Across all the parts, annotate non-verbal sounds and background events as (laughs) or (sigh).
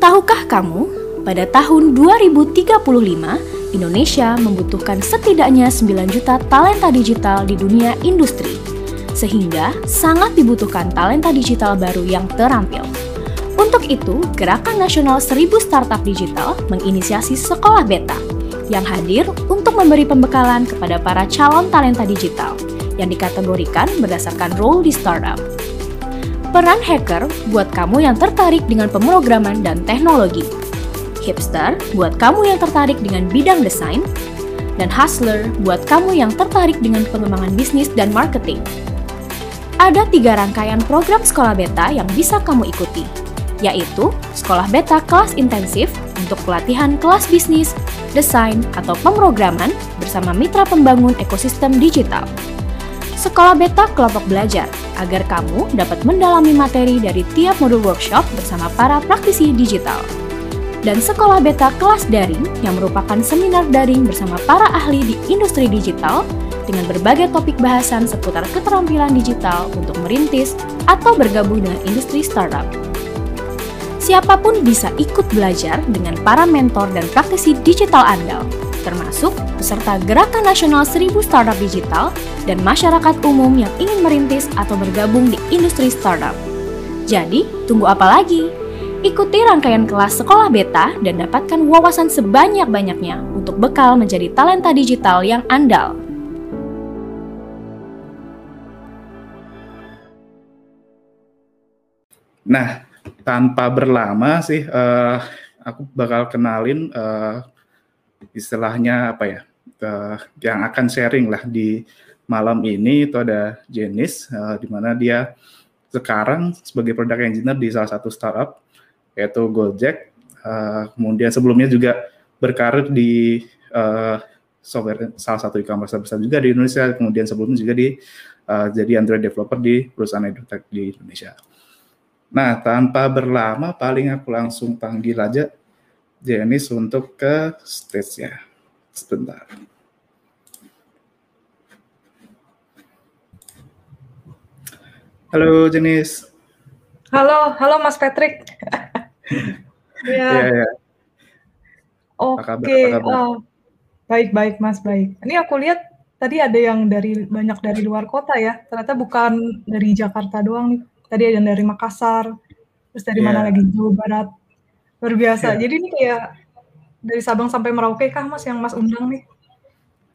Tahukah kamu, pada tahun 2035, Indonesia membutuhkan setidaknya 9 juta talenta digital di dunia industri. Sehingga sangat dibutuhkan talenta digital baru yang terampil. Untuk itu, Gerakan Nasional 1000 Startup Digital menginisiasi Sekolah Beta yang hadir untuk memberi pembekalan kepada para calon talenta digital yang dikategorikan berdasarkan role di startup. Peran hacker buat kamu yang tertarik dengan pemrograman dan teknologi. Hipster buat kamu yang tertarik dengan bidang desain. Dan hustler buat kamu yang tertarik dengan pengembangan bisnis dan marketing. Ada tiga rangkaian program sekolah beta yang bisa kamu ikuti, yaitu sekolah beta kelas intensif untuk pelatihan kelas bisnis, desain, atau pemrograman bersama mitra pembangun ekosistem digital. Sekolah beta kelompok belajar agar kamu dapat mendalami materi dari tiap modul workshop bersama para praktisi digital. Dan sekolah beta kelas daring yang merupakan seminar daring bersama para ahli di industri digital dengan berbagai topik bahasan seputar keterampilan digital untuk merintis atau bergabung dengan industri startup. Siapa pun bisa ikut belajar dengan para mentor dan praktisi digital andal termasuk peserta Gerakan Nasional 1000 Startup Digital dan masyarakat umum yang ingin merintis atau bergabung di industri startup. Jadi, tunggu apa lagi? Ikuti rangkaian kelas sekolah beta dan dapatkan wawasan sebanyak-banyaknya untuk bekal menjadi talenta digital yang andal. Nah, tanpa berlama sih, uh, aku bakal kenalin uh, istilahnya apa ya uh, yang akan sharing lah di malam ini itu ada Jenis uh, di mana dia sekarang sebagai product engineer di salah satu startup yaitu Gojek uh, kemudian sebelumnya juga berkarir di uh, software salah satu e-commerce besar juga di Indonesia kemudian sebelumnya juga di uh, jadi Android developer di perusahaan edutech di Indonesia. Nah, tanpa berlama paling aku langsung panggil aja Jenis untuk ke stage-nya. Sebentar. Halo Jenis. Halo, halo Mas Patrick. (laughs) ya. ya, ya. Oke, oh, baik-baik Mas, baik. Ini aku lihat tadi ada yang dari banyak dari luar kota ya. Ternyata bukan dari Jakarta doang nih. Tadi ada yang dari Makassar, terus dari yeah. mana lagi Jawa Barat, Luar biasa. Ya. Jadi ini kayak dari Sabang sampai Merauke kah Mas yang Mas undang nih?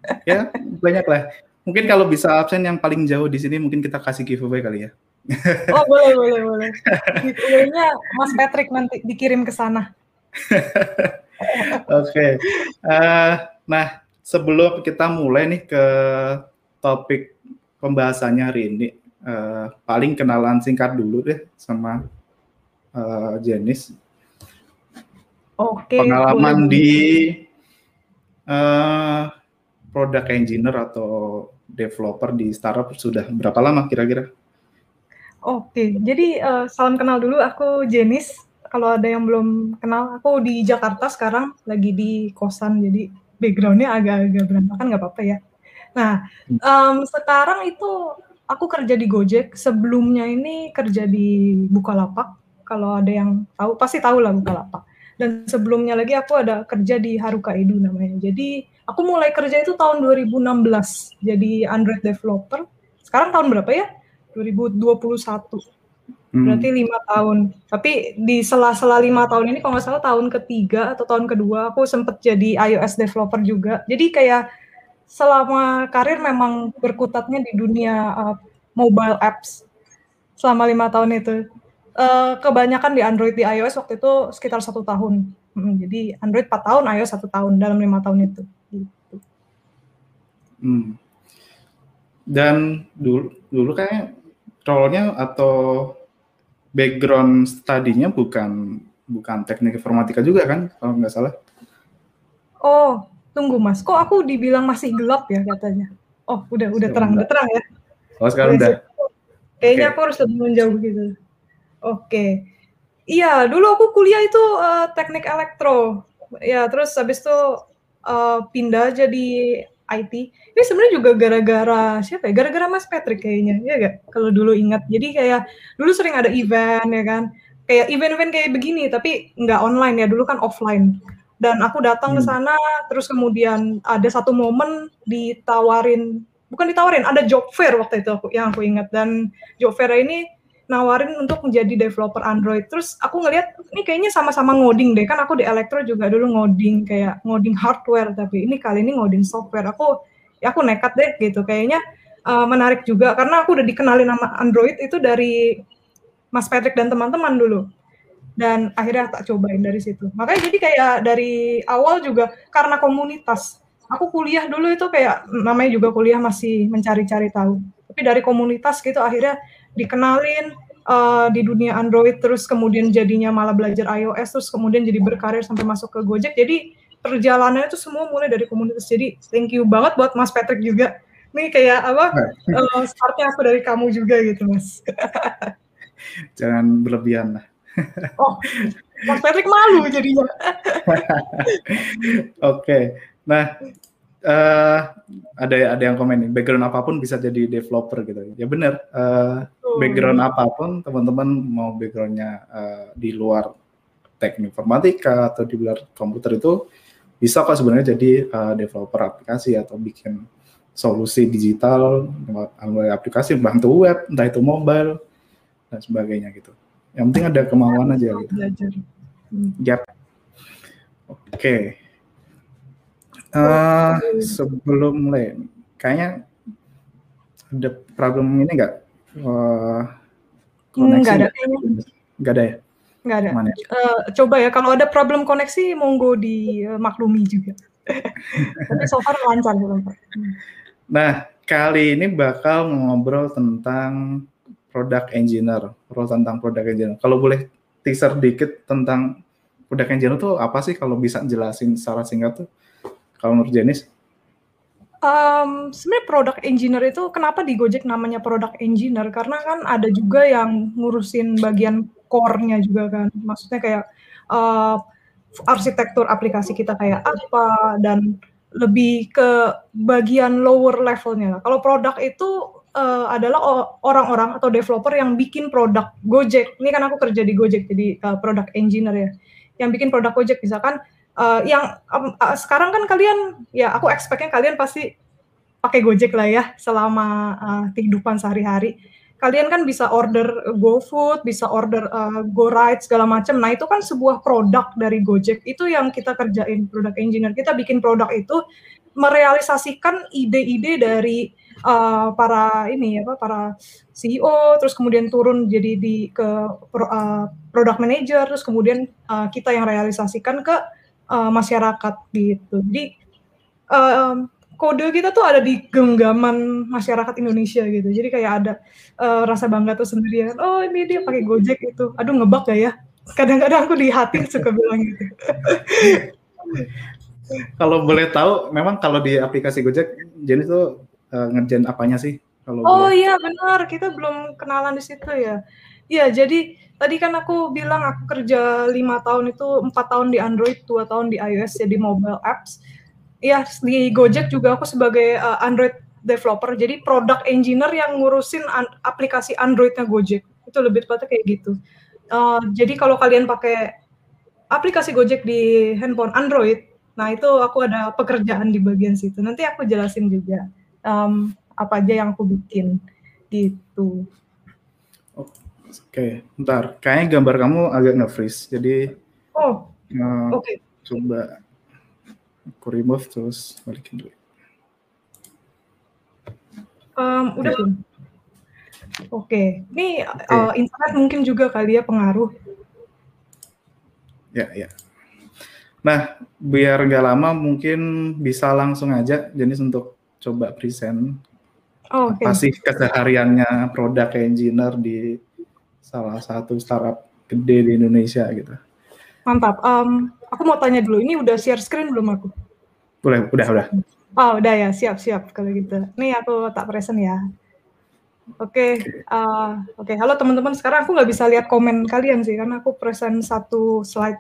(laughs) ya, banyak lah. Mungkin kalau bisa absen yang paling jauh di sini mungkin kita kasih giveaway kali ya. oh, (laughs) boleh, boleh, boleh. Giveaway-nya Mas Patrick nanti dikirim ke sana. (laughs) Oke. okay. Uh, eh, nah, sebelum kita mulai nih ke topik pembahasannya hari ini, uh, paling kenalan singkat dulu deh sama uh, Jenis Oke. Pengalaman boleh. di uh, product engineer atau developer di startup sudah berapa lama kira-kira? Oke, jadi uh, salam kenal dulu. Aku Jenis. Kalau ada yang belum kenal, aku di Jakarta sekarang lagi di kosan. Jadi backgroundnya agak-agak berantakan, nggak apa-apa ya. Nah, um, sekarang itu aku kerja di Gojek. Sebelumnya ini kerja di Bukalapak. Kalau ada yang tahu, pasti tahu lah Bukalapak dan sebelumnya lagi aku ada kerja di Haruka Edu namanya. Jadi aku mulai kerja itu tahun 2016 jadi Android developer. Sekarang tahun berapa ya? 2021. Hmm. Berarti lima tahun. Tapi di sela-sela lima tahun ini kalau nggak salah tahun ketiga atau tahun kedua aku sempat jadi iOS developer juga. Jadi kayak selama karir memang berkutatnya di dunia uh, mobile apps selama lima tahun itu uh, kebanyakan di Android di iOS waktu itu sekitar satu tahun. Hmm, jadi Android 4 tahun, iOS satu tahun dalam lima tahun itu. Gitu. Hmm. Dan dulu dulu kayak role-nya atau background studinya bukan bukan teknik informatika juga kan kalau nggak salah. Oh, tunggu Mas. Kok aku dibilang masih gelap ya katanya? Oh, udah udah terang, udah terang ya. Oh, sekarang udah. Kayaknya okay. aku harus lebih menjauh gitu. Oke. Iya, dulu aku kuliah itu uh, teknik elektro. Ya, terus habis itu uh, pindah jadi IT. Ini sebenarnya juga gara-gara siapa ya? Gara-gara Mas Patrick kayaknya, ya gak? Kalau dulu ingat. Jadi kayak dulu sering ada event ya kan. kayak event-event kayak begini tapi nggak online ya dulu kan offline dan aku datang ke Hmm. sana terus kemudian ada satu momen ditawarin bukan ditawarin ada job fair waktu itu aku yang aku ingat dan job fair ini nawarin untuk menjadi developer Android terus aku ngelihat ini kayaknya sama-sama ngoding deh kan aku di Elektro juga dulu ngoding kayak ngoding hardware tapi ini kali ini ngoding software aku ya aku nekat deh gitu kayaknya uh, menarik juga karena aku udah dikenalin nama Android itu dari Mas Patrick dan teman-teman dulu dan akhirnya tak cobain dari situ. Makanya jadi kayak dari awal juga karena komunitas. Aku kuliah dulu itu kayak namanya juga kuliah masih mencari-cari tahu. Tapi dari komunitas gitu akhirnya dikenalin uh, di dunia Android terus kemudian jadinya malah belajar iOS terus kemudian jadi berkarir sampai masuk ke Gojek. Jadi perjalanannya itu semua mulai dari komunitas. Jadi thank you banget buat Mas Patrick juga. Nih kayak apa? Uh, startnya aku dari kamu juga gitu, Mas. (laughs) Jangan berlebihan lah. (laughs) Oh, Mas Patrick malu jadinya. (laughs) Oke, nah uh, ada ada yang komen nih, background apa pun bisa jadi developer gitu. Ya benar, uh. Background apa pun teman-teman mau backgroundnya uh, di luar teknik informatika atau di luar komputer itu bisa kok sebenarnya jadi uh, developer aplikasi atau bikin solusi digital melalui aplikasi bantu web, entah itu mobile dan sebagainya gitu. Yang penting ada kemauan aja gitu. Belajar. Hmm. Yap. Oke. Eh, sebelum mulai, kayaknya ada problem ini nggak? Koneksi Nggak ada. Nggak ada ya? Nggak ada. Mana? Eh, coba ya kalau ada problem koneksi monggo dimaklumi juga. (laughs) Tapi so far lancar belum Pak. Nah, kali ini bakal ngobrol tentang product engineer, role tentang product engineer. Kalau boleh teaser dikit tentang product engineer itu apa sih kalau bisa jelasin secara singkat tuh? Kalau menurut Jenis? Um, sebenarnya product engineer itu kenapa di Gojek namanya product engineer? Karena kan ada juga yang ngurusin bagian core-nya juga kan. Maksudnya kayak uh, arsitektur aplikasi kita kayak apa dan lebih ke bagian lower levelnya. Kalau produk itu uh, adalah orang-orang atau developer yang bikin produk Gojek. Ini kan aku kerja di Gojek jadi uh, product engineer ya. Yang bikin produk Gojek misalkan uh, yang um, uh, sekarang kan kalian ya aku expect-nya kalian pasti pakai Gojek lah ya selama uh, kehidupan sehari-hari. Kalian kan bisa order GoFood, bisa order uh, GoRide segala macam. Nah, itu kan sebuah produk dari Gojek. Itu yang kita kerjain product engineer. Kita bikin produk itu merealisasikan ide-ide dari uh, para ini ya para CEO terus kemudian turun jadi di ke uh, product manager terus kemudian uh, kita yang realisasikan ke uh, masyarakat gitu. Jadi um, kode kita tuh ada di genggaman masyarakat Indonesia gitu. Jadi kayak ada uh, rasa bangga tuh sendirian. Oh ini dia pakai Gojek itu. Aduh ngebak gak ya? Kadang-kadang aku di hati suka bilang gitu. kalau boleh tahu, memang kalau di aplikasi Gojek, jenis tuh uh, ngerjain apanya sih? Kalau oh boleh. iya benar, kita belum kenalan di situ ya. Iya, jadi tadi kan aku bilang aku kerja lima tahun itu empat tahun di Android, dua tahun di iOS jadi mobile apps. Iya di Gojek juga aku sebagai uh, Android developer, jadi product engineer yang ngurusin an aplikasi Androidnya Gojek. Itu lebih tepatnya kayak gitu. Uh, jadi kalau kalian pakai aplikasi Gojek di handphone Android, nah itu aku ada pekerjaan di bagian situ. Nanti aku jelasin juga um, apa aja yang aku bikin gitu. Oke, bentar. Kayaknya gambar kamu agak nge-freeze. Jadi Oh. Uh, Oke. Okay. Coba aku remove terus balikin dulu. Um, udah belum? Oke, okay. ini okay. uh, internet mungkin juga kali ya pengaruh. Ya, ya. Nah, biar nggak lama mungkin bisa langsung aja jenis untuk coba present oh, okay. kesehariannya produk engineer di salah satu startup gede di Indonesia gitu. Mantap. Um, aku mau tanya dulu, ini udah share screen belum aku? Boleh, udah, udah. Oh, udah ya, siap-siap kalau gitu. Nih aku tak present ya. Oke, okay. uh, oke. Okay. Halo teman-teman. Sekarang aku nggak bisa lihat komen kalian sih, karena aku present satu slide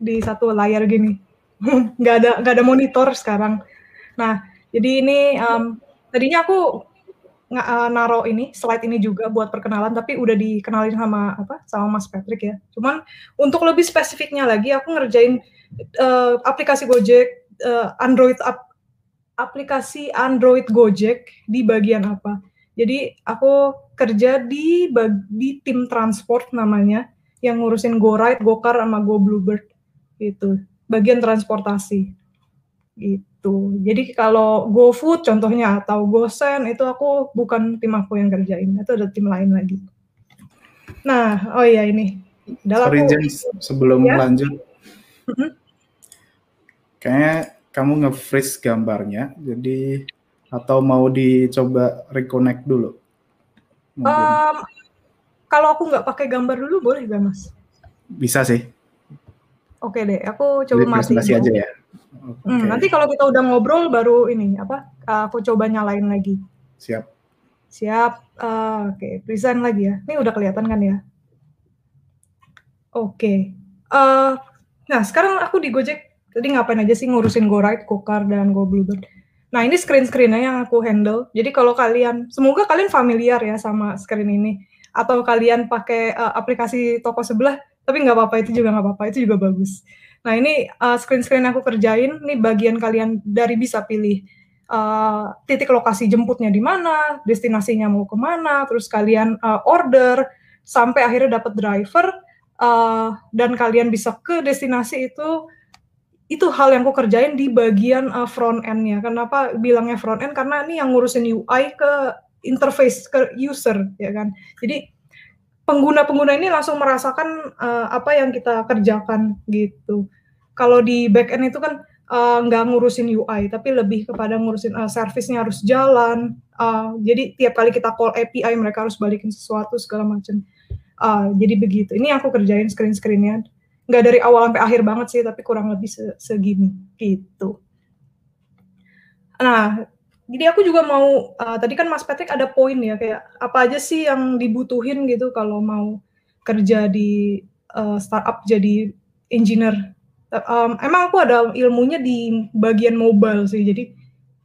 di satu layar gini. (laughs) nggak ada nggak ada monitor sekarang. Nah, jadi ini um, tadinya aku uh, naro ini slide ini juga buat perkenalan tapi udah dikenalin sama apa sama Mas Patrick ya. Cuman untuk lebih spesifiknya lagi aku ngerjain uh, aplikasi Gojek uh, Android ap aplikasi Android Gojek di bagian apa. Jadi aku kerja di di tim transport namanya yang ngurusin GoRide, GoCar sama Go Bluebird gitu. Bagian transportasi. Gitu. Jadi kalau GoFood contohnya atau GoSend itu aku bukan tim aku yang kerjain, itu ada tim lain lagi. Nah, oh iya ini. Dalam Sorry aku, James, sebelum ya? lanjut, mm-hmm. kayaknya kamu nge-freeze gambarnya, jadi atau mau dicoba reconnect dulu? Um, kalau aku nggak pakai gambar dulu boleh gak mas? Bisa sih. Oke deh, aku coba mati. aja ya. Okay. Hmm, nanti kalau kita udah ngobrol baru ini apa? Aku coba nyalain lagi. Siap. Siap. Uh, Oke, okay. present lagi ya. Ini udah kelihatan kan ya? Oke. Okay. Uh, nah sekarang aku di Gojek. Tadi ngapain aja sih ngurusin GoRide, GoCar, dan GoBluebird. Nah ini screen-screennya yang aku handle. Jadi kalau kalian, semoga kalian familiar ya sama screen ini. Atau kalian pakai uh, aplikasi toko sebelah, tapi nggak apa-apa itu juga nggak apa-apa itu juga bagus. Nah ini uh, screen-screen aku kerjain, ini bagian kalian dari bisa pilih uh, titik lokasi jemputnya di mana, destinasinya mau ke mana, terus kalian uh, order sampai akhirnya dapat driver uh, dan kalian bisa ke destinasi itu itu hal yang aku kerjain di bagian uh, front end-nya. Kenapa bilangnya front end? Karena ini yang ngurusin UI ke interface ke user ya kan. Jadi pengguna-pengguna ini langsung merasakan uh, apa yang kita kerjakan gitu. Kalau di back end itu kan uh, nggak ngurusin UI, tapi lebih kepada ngurusin uh, service-nya harus jalan. Uh, jadi tiap kali kita call API mereka harus balikin sesuatu segala macam. Uh, jadi begitu. Ini aku kerjain screen-screennya. Nggak dari awal sampai akhir banget sih, tapi kurang lebih se segini gitu. Nah, jadi aku juga mau uh, tadi kan Mas Patrick ada poin ya kayak apa aja sih yang dibutuhin gitu kalau mau kerja di uh, startup jadi engineer. Um, emang aku ada ilmunya di bagian mobile sih, jadi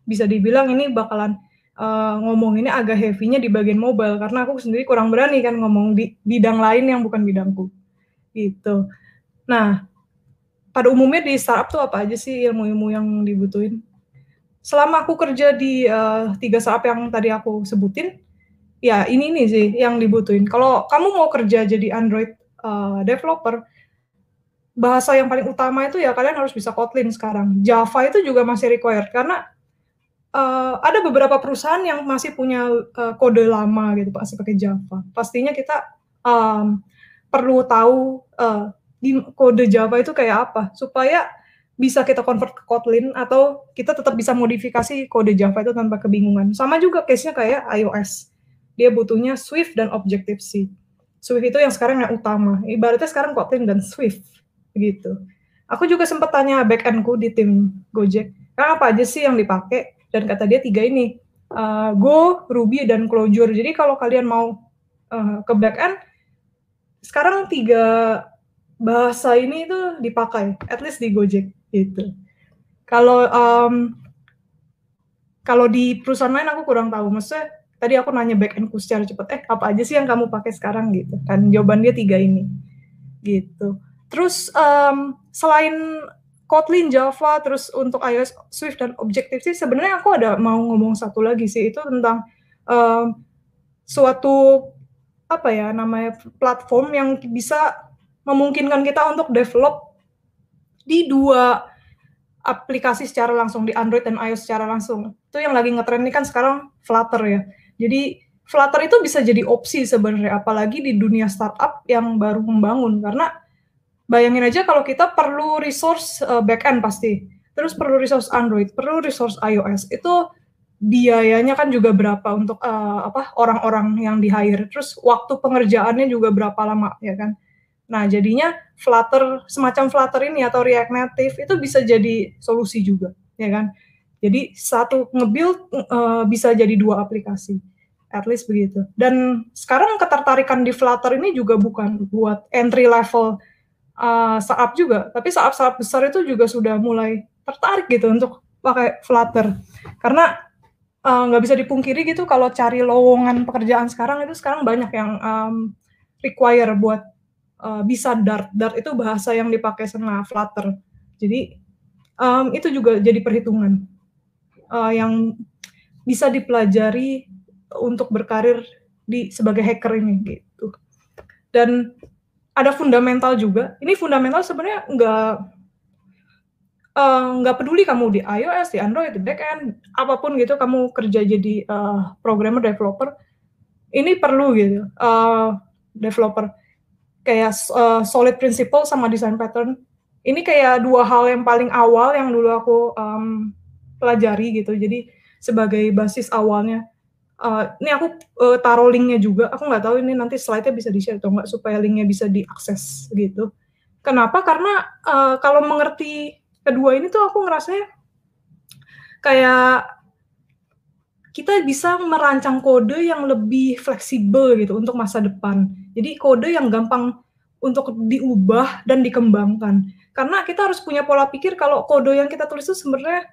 bisa dibilang ini bakalan uh, ngomong ini agak heavy-nya di bagian mobile karena aku sendiri kurang berani kan ngomong di bidang lain yang bukan bidangku. Gitu. Nah, pada umumnya di startup tuh apa aja sih ilmu-ilmu yang dibutuhin? Selama aku kerja di uh, tiga startup yang tadi aku sebutin, ya ini nih sih yang dibutuhin. Kalau kamu mau kerja jadi Android uh, developer, bahasa yang paling utama itu ya kalian harus bisa Kotlin sekarang. Java itu juga masih required karena uh, ada beberapa perusahaan yang masih punya uh, kode lama gitu pasti pakai Java. Pastinya kita um, perlu tahu uh, di kode Java itu kayak apa supaya bisa kita convert ke Kotlin atau kita tetap bisa modifikasi kode Java itu tanpa kebingungan. Sama juga case-nya kayak iOS. Dia butuhnya Swift dan Objective-C. Swift itu yang sekarang yang utama. Ibaratnya sekarang Kotlin dan Swift gitu. Aku juga sempat tanya back-end-ku di tim Gojek, karena apa aja sih yang dipakai? Dan kata dia tiga ini, uh, Go, Ruby, dan Clojure. Jadi kalau kalian mau uh, ke back-end, sekarang tiga bahasa ini itu dipakai, at least di Gojek gitu. Kalau um, kalau di perusahaan lain aku kurang tahu. Maksudnya tadi aku nanya back endku secara cepat, eh apa aja sih yang kamu pakai sekarang gitu? Kan jawaban dia tiga ini, gitu. Terus um, selain Kotlin, Java, terus untuk iOS, Swift dan Objective C, sebenarnya aku ada mau ngomong satu lagi sih itu tentang um, suatu apa ya namanya platform yang bisa memungkinkan kita untuk develop di dua aplikasi secara langsung di Android dan iOS secara langsung. Itu yang lagi ngetren ini kan sekarang Flutter ya. Jadi Flutter itu bisa jadi opsi sebenarnya apalagi di dunia startup yang baru membangun karena bayangin aja kalau kita perlu resource uh, backend pasti, terus perlu resource Android, perlu resource iOS itu biayanya kan juga berapa untuk uh, apa orang-orang yang di hire, terus waktu pengerjaannya juga berapa lama ya kan. Nah, jadinya Flutter semacam Flutter ini atau React Native itu bisa jadi solusi juga, ya kan? Jadi satu nge-build uh, bisa jadi dua aplikasi. At least begitu. Dan sekarang ketertarikan di Flutter ini juga bukan buat entry level uh, startup juga, tapi startup-startup besar itu juga sudah mulai tertarik gitu untuk pakai Flutter. Karena eh, nggak uh, bisa dipungkiri gitu kalau cari lowongan pekerjaan sekarang itu sekarang banyak yang um, require buat uh, bisa Dart. Dart itu bahasa yang dipakai sama Flutter. Jadi um, itu juga jadi perhitungan uh, yang bisa dipelajari untuk berkarir di sebagai hacker ini gitu. Dan ada fundamental juga. Ini fundamental sebenarnya nggak uh, nggak peduli kamu di iOS, di Android, di backend, apa pun gitu kamu kerja jadi uh, programmer, developer, ini perlu gitu. Uh, developer kayak uh, solid principle sama design pattern. Ini kayak dua hal yang paling awal yang dulu aku um, pelajari gitu. Jadi sebagai basis awalnya Uh, ini aku uh, taruh linknya juga. Aku nggak tahu ini nanti slide-nya bisa di-share atau nggak supaya linknya bisa diakses gitu. Kenapa? Karena uh, kalau mengerti kedua ini tuh aku ngerasanya kayak kita bisa merancang kode yang lebih fleksibel gitu untuk masa depan. Jadi kode yang gampang untuk diubah dan dikembangkan. Karena kita harus punya pola pikir kalau kode yang kita tulis itu sebenarnya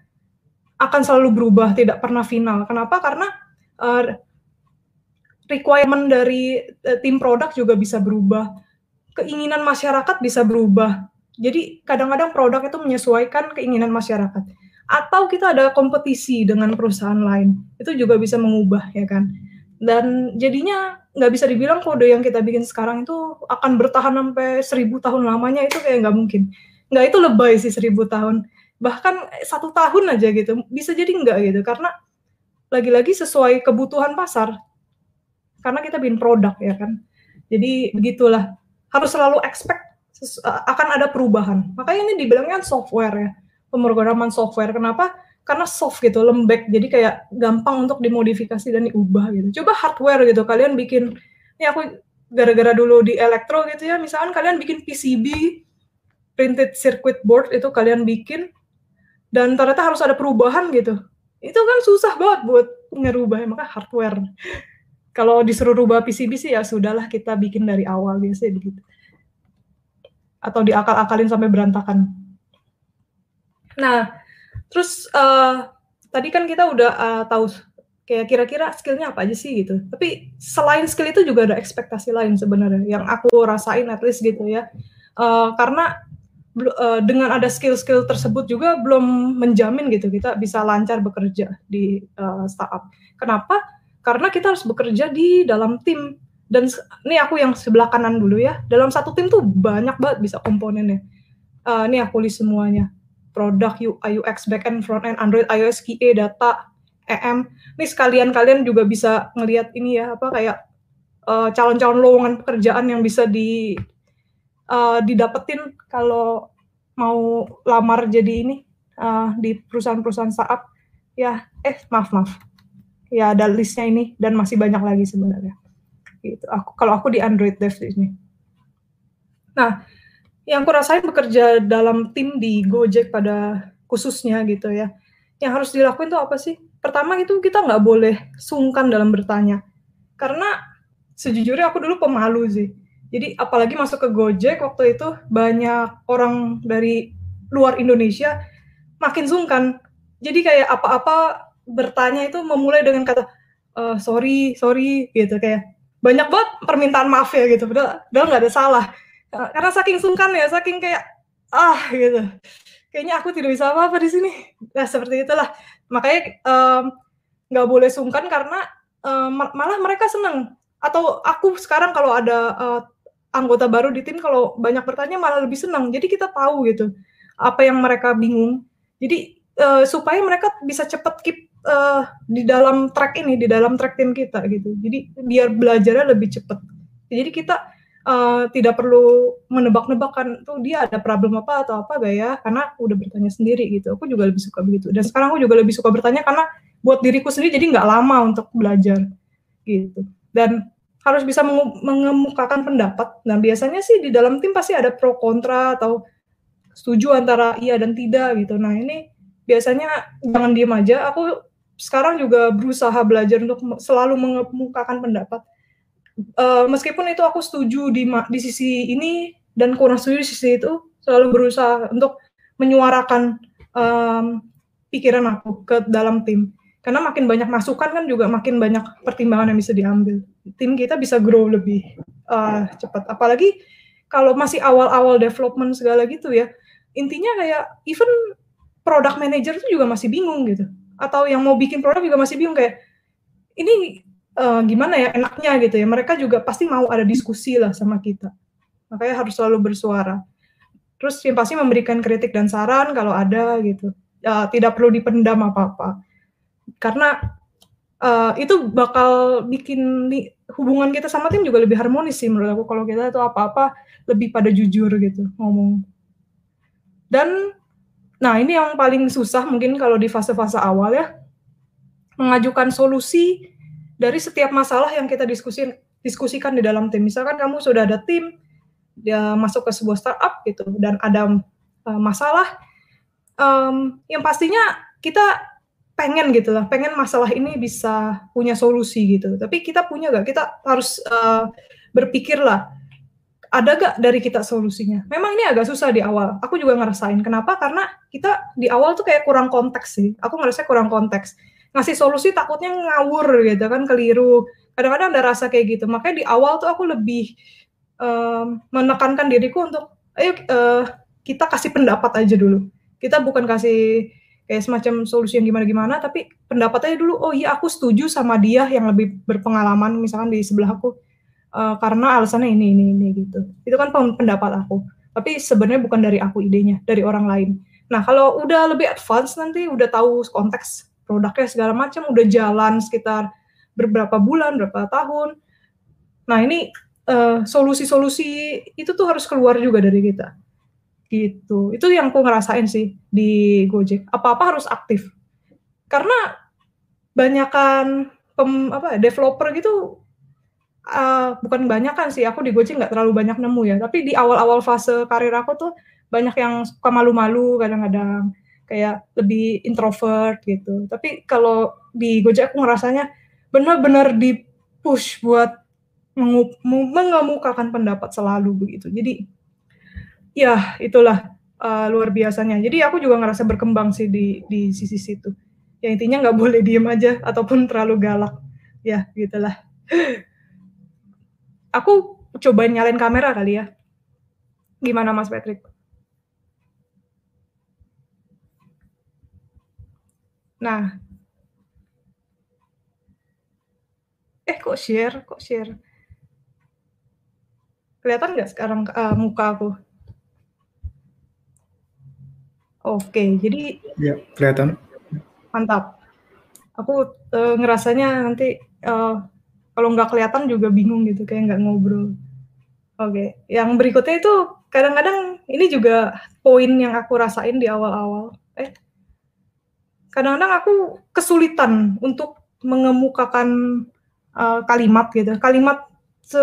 akan selalu berubah, tidak pernah final. Kenapa? Karena uh, requirement dari uh, tim produk juga bisa berubah, keinginan masyarakat bisa berubah. Jadi kadang-kadang produk itu menyesuaikan keinginan masyarakat. Atau kita ada kompetisi dengan perusahaan lain, itu juga bisa mengubah ya kan. Dan jadinya nggak bisa dibilang kode yang kita bikin sekarang itu akan bertahan sampai seribu tahun lamanya itu kayak nggak mungkin. Nggak itu lebay sih seribu tahun. Bahkan satu tahun aja gitu, bisa jadi nggak gitu. Karena lagi-lagi sesuai kebutuhan pasar. Karena kita bikin produk ya kan. Jadi begitulah. Harus selalu expect akan ada perubahan. Makanya ini dibilangnya software ya. Pemrograman software. Kenapa? Karena soft gitu, lembek. Jadi kayak gampang untuk dimodifikasi dan diubah gitu. Coba hardware gitu. Kalian bikin, ini aku gara-gara dulu di elektro gitu ya. Misalkan kalian bikin PCB, printed circuit board itu kalian bikin, dan ternyata harus ada perubahan gitu itu kan susah banget buat ngerubah maka hardware kalau disuruh rubah PCB sih ya sudahlah kita bikin dari awal biasanya begitu atau diakal-akalin sampai berantakan nah terus uh, tadi kan kita udah uh, tahu kayak kira-kira skillnya apa aja sih gitu tapi selain skill itu juga ada ekspektasi lain sebenarnya yang aku rasain at least gitu ya uh, karena uh, dengan ada skill-skill tersebut juga belum menjamin gitu kita bisa lancar bekerja di uh, startup. Kenapa? Karena kita harus bekerja di dalam tim dan ini aku yang sebelah kanan dulu ya. Dalam satu tim tuh banyak banget bisa komponennya. Uh, ini aku list semuanya. Produk, UX, backend, frontend, Android, iOS, QA, data, EM. Ini sekalian kalian juga bisa ngelihat ini ya apa kayak calon-calon uh, lowongan pekerjaan yang bisa di uh, didapetin kalau mau lamar jadi ini uh, di perusahaan-perusahaan startup. Ya eh maaf maaf. Ya ada listnya ini dan masih banyak lagi sebenarnya. Gitu. Aku kalau aku di Android Dev di sini nah yang aku rasain bekerja dalam tim di Gojek pada khususnya gitu ya yang harus dilakuin tuh apa sih pertama itu kita nggak boleh sungkan dalam bertanya karena sejujurnya aku dulu pemalu sih jadi apalagi masuk ke Gojek waktu itu banyak orang dari luar Indonesia makin sungkan. Jadi kayak apa-apa bertanya itu memulai dengan kata e, sorry, sorry gitu kayak banyak banget permintaan maaf ya gitu. Padahal nggak ada salah. Karena saking sungkan ya, saking kayak ah gitu. Kayaknya aku tidak bisa apa-apa di sini. Nah seperti itulah. Makanya nggak um, boleh sungkan karena um, malah mereka senang atau aku sekarang kalau ada uh, anggota baru di tim kalau banyak bertanya malah lebih senang. Jadi kita tahu gitu apa yang mereka bingung. Jadi uh, supaya mereka bisa cepat keep uh, di dalam track ini, di dalam track tim kita gitu. Jadi biar belajarnya lebih cepat. Jadi kita uh, tidak perlu menebak-nebakkan tuh dia ada problem apa atau apa gak ya, karena udah bertanya sendiri gitu. Aku juga lebih suka begitu. Dan sekarang aku juga lebih suka bertanya karena buat diriku sendiri jadi nggak lama untuk belajar gitu. Dan harus bisa mengemukakan pendapat. Nah, biasanya sih di dalam tim pasti ada pro kontra atau setuju antara iya dan tidak gitu. Nah, ini biasanya jangan diem aja. Aku sekarang juga berusaha belajar untuk selalu mengemukakan pendapat. Uh, meskipun itu aku setuju di di sisi ini dan kurang setuju di sisi itu, selalu berusaha untuk menyuarakan um, pikiran aku ke dalam tim. Karena makin banyak masukan kan juga makin banyak pertimbangan yang bisa diambil. Tim kita bisa grow lebih uh, cepat. Apalagi kalau masih awal-awal development segala gitu ya. Intinya kayak even product manager itu juga masih bingung gitu. Atau yang mau bikin produk juga masih bingung kayak ini uh, gimana ya enaknya gitu ya. Mereka juga pasti mau ada diskusi lah sama kita. Makanya harus selalu bersuara. Terus yang pasti memberikan kritik dan saran kalau ada gitu. Uh, tidak perlu dipendam apa-apa karena uh, itu bakal bikin hubungan kita sama tim juga lebih harmonis sih menurut aku kalau kita itu apa-apa lebih pada jujur gitu ngomong dan nah ini yang paling susah mungkin kalau di fase-fase awal ya mengajukan solusi dari setiap masalah yang kita diskusi diskusikan di dalam tim misalkan kamu sudah ada tim dia masuk ke sebuah startup gitu dan ada uh, masalah um, yang pastinya kita pengen gitu lah, pengen masalah ini bisa punya solusi gitu. Tapi kita punya gak? Kita harus uh, berpikir lah, ada gak dari kita solusinya? Memang ini agak susah di awal. Aku juga ngerasain. Kenapa? Karena kita di awal tuh kayak kurang konteks sih. Aku ngerasa kurang konteks. Ngasih solusi takutnya ngawur gitu kan, keliru. Kadang-kadang ada rasa kayak gitu. Makanya di awal tuh aku lebih um, menekankan diriku untuk, ayo uh, kita kasih pendapat aja dulu. Kita bukan kasih kayak semacam solusi yang gimana-gimana tapi pendapatnya dulu oh iya aku setuju sama dia yang lebih berpengalaman misalkan di sebelah aku uh, karena alasannya ini ini ini gitu itu kan pendapat aku tapi sebenarnya bukan dari aku idenya dari orang lain nah kalau udah lebih advance nanti udah tahu konteks produknya segala macam udah jalan sekitar beberapa bulan berapa tahun. Nah ini uh, solusi-solusi itu tuh harus keluar juga dari kita. Gitu. Itu yang aku ngerasain sih di Gojek. Apa-apa harus aktif. Karena banyakkan pem, apa developer gitu uh, bukan banyakan sih. Aku di Gojek nggak terlalu banyak nemu ya. Tapi di awal-awal fase karir aku tuh banyak yang suka malu-malu kadang-kadang kayak lebih introvert gitu tapi kalau di Gojek aku ngerasanya benar-benar di push buat mengemukakan pendapat selalu begitu jadi ya itulah uh, luar biasanya. Jadi aku juga ngerasa berkembang sih di di sisi situ. Ya intinya nggak boleh diem aja ataupun terlalu galak. Ya gitulah. aku coba nyalain kamera kali ya. Gimana Mas Patrick? Nah. Eh kok share? Kok share? Kelihatan nggak sekarang uh, muka aku? Oke, jadi Ya, kelihatan. mantap. Aku, uh, ngerasanya nanti, uh, kalau nggak kelihatan juga bingung gitu, kayak nggak ngobrol. Oke, yang berikutnya itu kadang-kadang ini juga poin yang aku rasain di awal-awal. Eh kadang-kadang aku kesulitan untuk mengemukakan, uh, kalimat gitu, kalimat se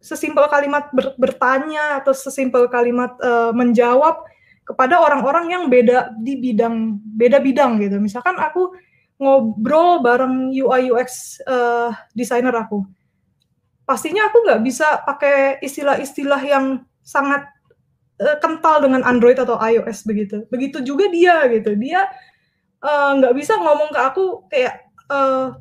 sesimpel kalimat ber bertanya atau sesimpel kalimat, uh, menjawab kepada orang-orang yang beda di bidang beda bidang gitu. Misalkan aku ngobrol bareng UI UX uh, eh, desainer aku, pastinya aku nggak bisa pakai istilah-istilah yang sangat uh, kental dengan Android atau iOS begitu. Begitu juga dia gitu, dia nggak uh, bisa ngomong ke aku kayak uh,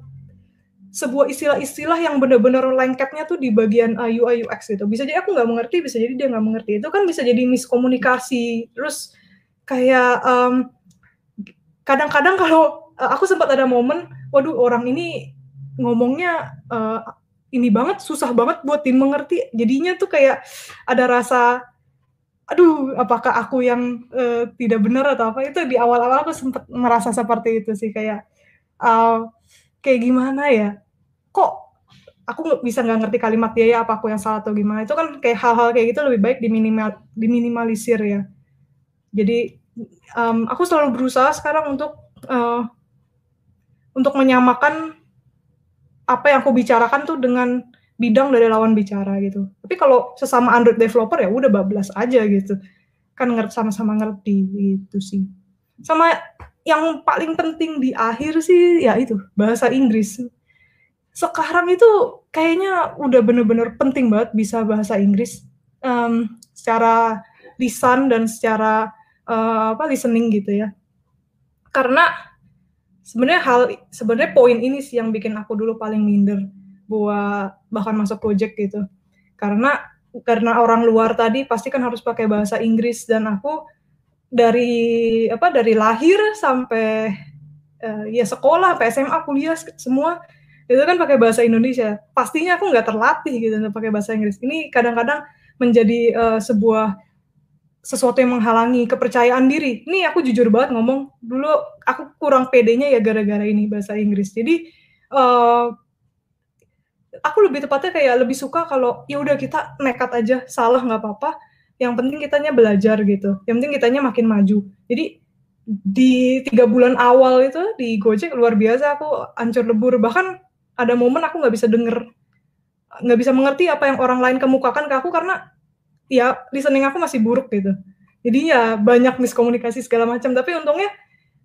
sebuah istilah-istilah yang benar-benar lengketnya tuh di bagian uh, UI UX gitu. Bisa jadi aku nggak mengerti, bisa jadi dia nggak mengerti. Itu kan bisa jadi miskomunikasi. Terus kayak um, kadang-kadang kalau uh, aku sempat ada momen, waduh orang ini ngomongnya uh, ini banget, susah banget buat mengerti. Jadinya tuh kayak ada rasa aduh apakah aku yang uh, tidak benar atau apa? Itu di awal-awal aku sempat merasa seperti itu sih kayak uh, kayak gimana ya, kok aku bisa nggak ngerti kalimat dia ya, apa aku yang salah atau gimana, itu kan kayak hal-hal kayak gitu lebih baik diminimal diminimalisir ya. Jadi, um, aku selalu berusaha sekarang untuk, uh, untuk menyamakan apa yang aku bicarakan tuh dengan bidang dari lawan bicara gitu. Tapi kalau sesama Android developer ya udah bablas aja gitu, kan ngerti sama-sama ngerti gitu sih. Sama yang paling penting di akhir sih ya itu bahasa Inggris. Sekarang itu kayaknya udah bener-bener penting banget bisa bahasa Inggris um, secara lisan dan secara uh, apa listening gitu ya. Karena sebenarnya hal sebenarnya poin ini sih yang bikin aku dulu paling minder buat bahkan masuk project gitu karena karena orang luar tadi pasti kan harus pakai bahasa Inggris dan aku dari apa dari lahir sampai uh, ya sekolah, sampai SMA, kuliah semua itu kan pakai bahasa Indonesia. Pastinya aku nggak terlatih gitu untuk pakai bahasa Inggris. Ini kadang-kadang menjadi uh, sebuah sesuatu yang menghalangi kepercayaan diri. Ini aku jujur banget ngomong dulu aku kurang pedenya ya gara-gara ini bahasa Inggris. Jadi uh, aku lebih tepatnya kayak lebih suka kalau ya udah kita nekat aja salah nggak apa-apa. Yang penting kitanya belajar gitu. Yang penting kitanya makin maju. Jadi di tiga bulan awal itu di Gojek luar biasa aku hancur lebur. Bahkan ada momen aku nggak bisa denger nggak bisa mengerti apa yang orang lain kemukakan ke aku karena ya listening aku masih buruk gitu. Jadi ya banyak miskomunikasi segala macam. Tapi untungnya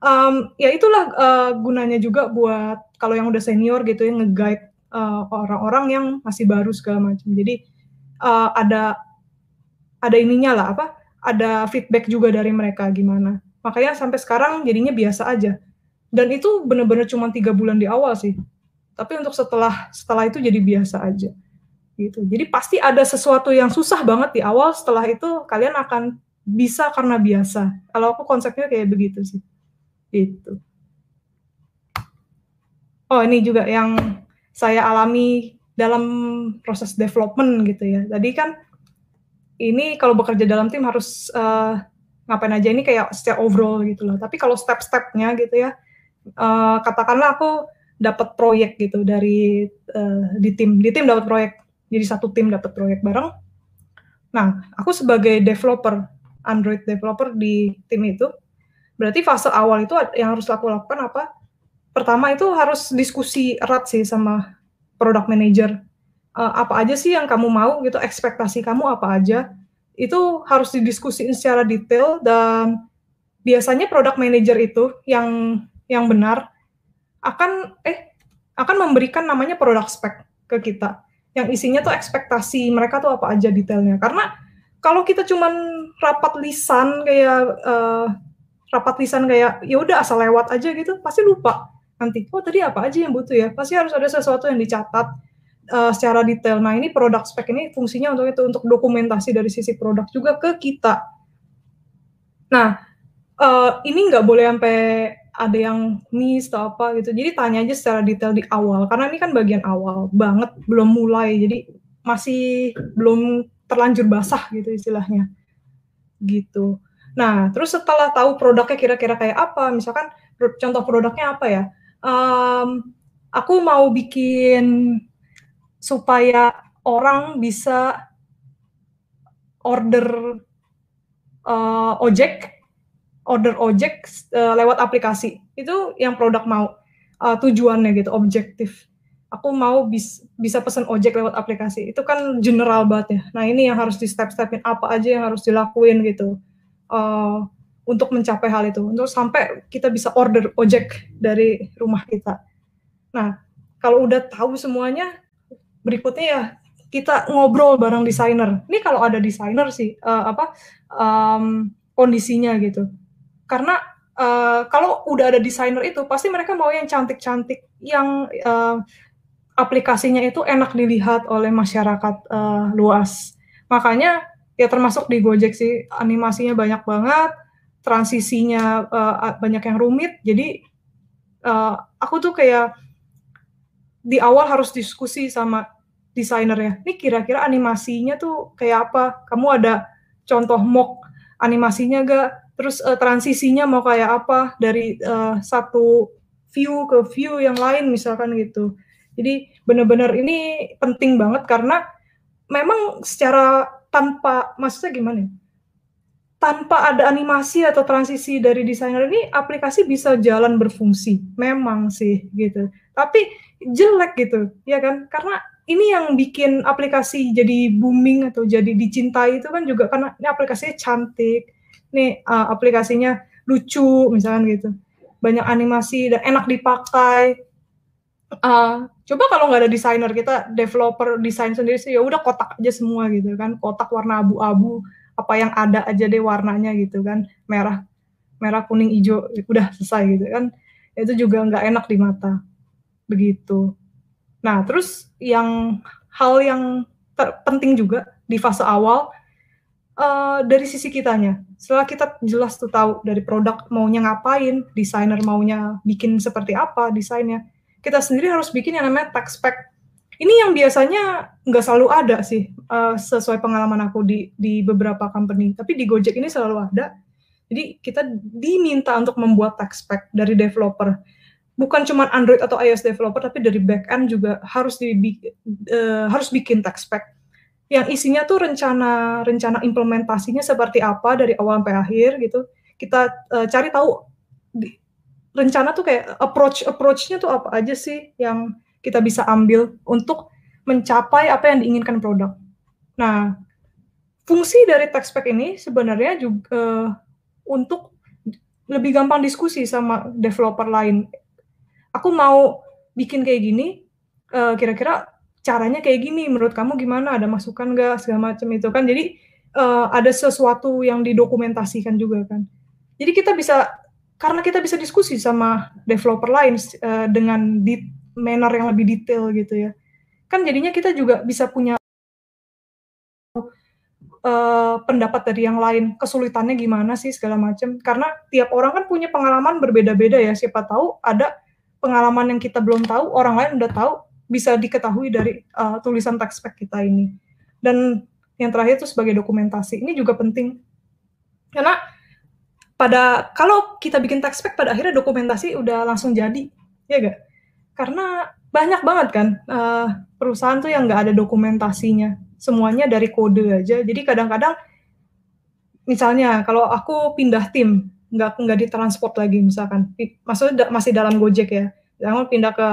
um, ya itulah uh, gunanya juga buat kalau yang udah senior gitu yang nge-guide uh, orang-orang yang masih baru segala macam. Jadi uh, ada ada ininya lah apa? Ada feedback juga dari mereka gimana. Makanya sampai sekarang jadinya biasa aja. Dan itu benar-benar cuma tiga bulan di awal sih. Tapi untuk setelah setelah itu jadi biasa aja. Gitu. Jadi pasti ada sesuatu yang susah banget di awal. Setelah itu kalian akan bisa karena biasa. Kalau aku konsepnya kayak begitu sih. Gitu. Oh ini juga yang saya alami dalam proses development gitu ya. Tadi kan ini kalau bekerja dalam tim harus uh, ngapain aja ini kayak secara overall gitu loh. Tapi kalau step-stepnya gitu ya, uh, katakanlah aku dapat proyek gitu dari uh, di tim, di tim dapat proyek, jadi satu tim dapat proyek bareng. Nah, aku sebagai developer Android developer di tim itu, berarti fase awal itu yang harus aku lakukan apa? Pertama itu harus diskusi erat sih sama product manager. Uh, apa aja sih yang kamu mau gitu, ekspektasi kamu apa aja. Itu harus didiskusikan secara detail dan biasanya product manager itu yang yang benar akan eh akan memberikan namanya product spec ke kita. Yang isinya tuh ekspektasi mereka tuh apa aja detailnya. Karena kalau kita cuman rapat lisan kayak uh, rapat lisan kayak ya udah asal lewat aja gitu, pasti lupa nanti oh tadi apa aja yang butuh ya? Pasti harus ada sesuatu yang dicatat uh, secara detail. Nah ini produk spek ini fungsinya untuk itu untuk dokumentasi dari sisi produk juga ke kita. Nah uh, ini nggak boleh sampai ada yang miss atau apa gitu. Jadi tanya aja secara detail di awal karena ini kan bagian awal banget belum mulai. Jadi masih belum terlanjur basah gitu istilahnya. Gitu. Nah terus setelah tahu produknya kira-kira kayak apa misalkan contoh produknya apa ya um, aku mau bikin supaya orang bisa order uh, ojek, order ojek uh, lewat aplikasi. Itu yang produk mau uh, tujuannya gitu, objektif. Aku mau bis, bisa pesan ojek lewat aplikasi. Itu kan general banget ya. Nah ini yang harus di step-stepin apa aja yang harus dilakuin gitu. Uh, untuk mencapai hal itu, untuk sampai kita bisa order ojek dari rumah kita. Nah, kalau udah tahu semuanya, berikutnya ya kita ngobrol bareng desainer. Ini kalau ada desainer sih, uh, apa um, kondisinya gitu. Karena uh, kalau udah ada desainer itu, pasti mereka mau yang cantik-cantik, yang uh, aplikasinya itu enak dilihat oleh masyarakat uh, luas. Makanya ya termasuk di Gojek sih animasinya banyak banget transisinya uh, banyak yang rumit. Jadi uh, aku tuh kayak di awal harus diskusi sama desainer ya ini kira-kira animasinya tuh kayak apa? Kamu ada contoh mock animasinya gak terus uh, transisinya mau kayak apa? Dari uh, satu view ke view yang lain misalkan gitu. Jadi benar-benar ini penting banget karena memang secara tanpa maksudnya gimana ya tanpa ada animasi atau transisi dari desainer ini aplikasi bisa jalan berfungsi. Memang sih gitu. Tapi jelek gitu ya kan? Karena ini yang bikin aplikasi jadi booming atau jadi dicintai itu kan juga karena ini aplikasinya cantik. Nih uh, aplikasinya lucu misalkan gitu. Banyak animasi dan enak dipakai. Uh, coba kalau nggak ada desainer kita developer desain sendiri sih ya udah kotak aja semua gitu kan. Kotak warna abu-abu apa yang ada aja deh warnanya gitu kan. Merah merah kuning hijau udah selesai gitu kan. Itu juga nggak enak di mata. Begitu. Nah terus yang hal yang penting juga di fase awal uh, dari sisi kitanya. Setelah kita jelas tuh tahu dari produk maunya ngapain desainer maunya bikin seperti apa desainnya kita sendiri harus bikin yang namanya tech spec ini yang biasanya nggak selalu ada sih uh, sesuai pengalaman aku di di beberapa company. Tapi di Gojek ini selalu ada. Jadi kita diminta untuk membuat tech spec dari developer. Bukan cuma Android atau iOS developer tapi dari backend juga harus di uh, harus bikin tech spec. Yang isinya tuh rencana rencana implementasinya seperti apa dari awal sampai akhir gitu. Kita uh, cari tahu di, rencana tuh kayak approach approachnya tuh apa aja sih yang kita bisa ambil untuk mencapai apa yang diinginkan produk. Nah, fungsi dari text spec ini sebenarnya juga uh, untuk lebih gampang diskusi sama developer lain. Aku mau bikin kayak gini, eh, kira-kira caranya kayak gini, menurut kamu gimana? Ada masukan nggak segala macam itu kan? Jadi uh, ada sesuatu yang didokumentasikan juga kan. Jadi kita bisa karena kita bisa diskusi sama developer lain dengan di manner yang lebih detail gitu ya. Kan jadinya kita juga bisa punya uh, pendapat dari yang lain, kesulitannya gimana sih segala macam. Karena tiap orang kan punya pengalaman berbeda-beda ya. Siapa tahu ada pengalaman yang kita belum tahu, orang lain udah tahu, bisa diketahui dari uh, tulisan teks spek kita ini. Dan yang terakhir itu sebagai dokumentasi. Ini juga penting. Karena pada kalau kita bikin teks spek pada akhirnya dokumentasi udah langsung jadi, ya gak? Karena banyak banget kan uh, perusahaan tuh yang nggak ada dokumentasinya. Semuanya dari kode aja. Jadi kadang-kadang misalnya kalau aku pindah tim nggak nggak ditransport lagi misalkan. Maksudnya masih dalam Gojek ya. Jangan pindah ke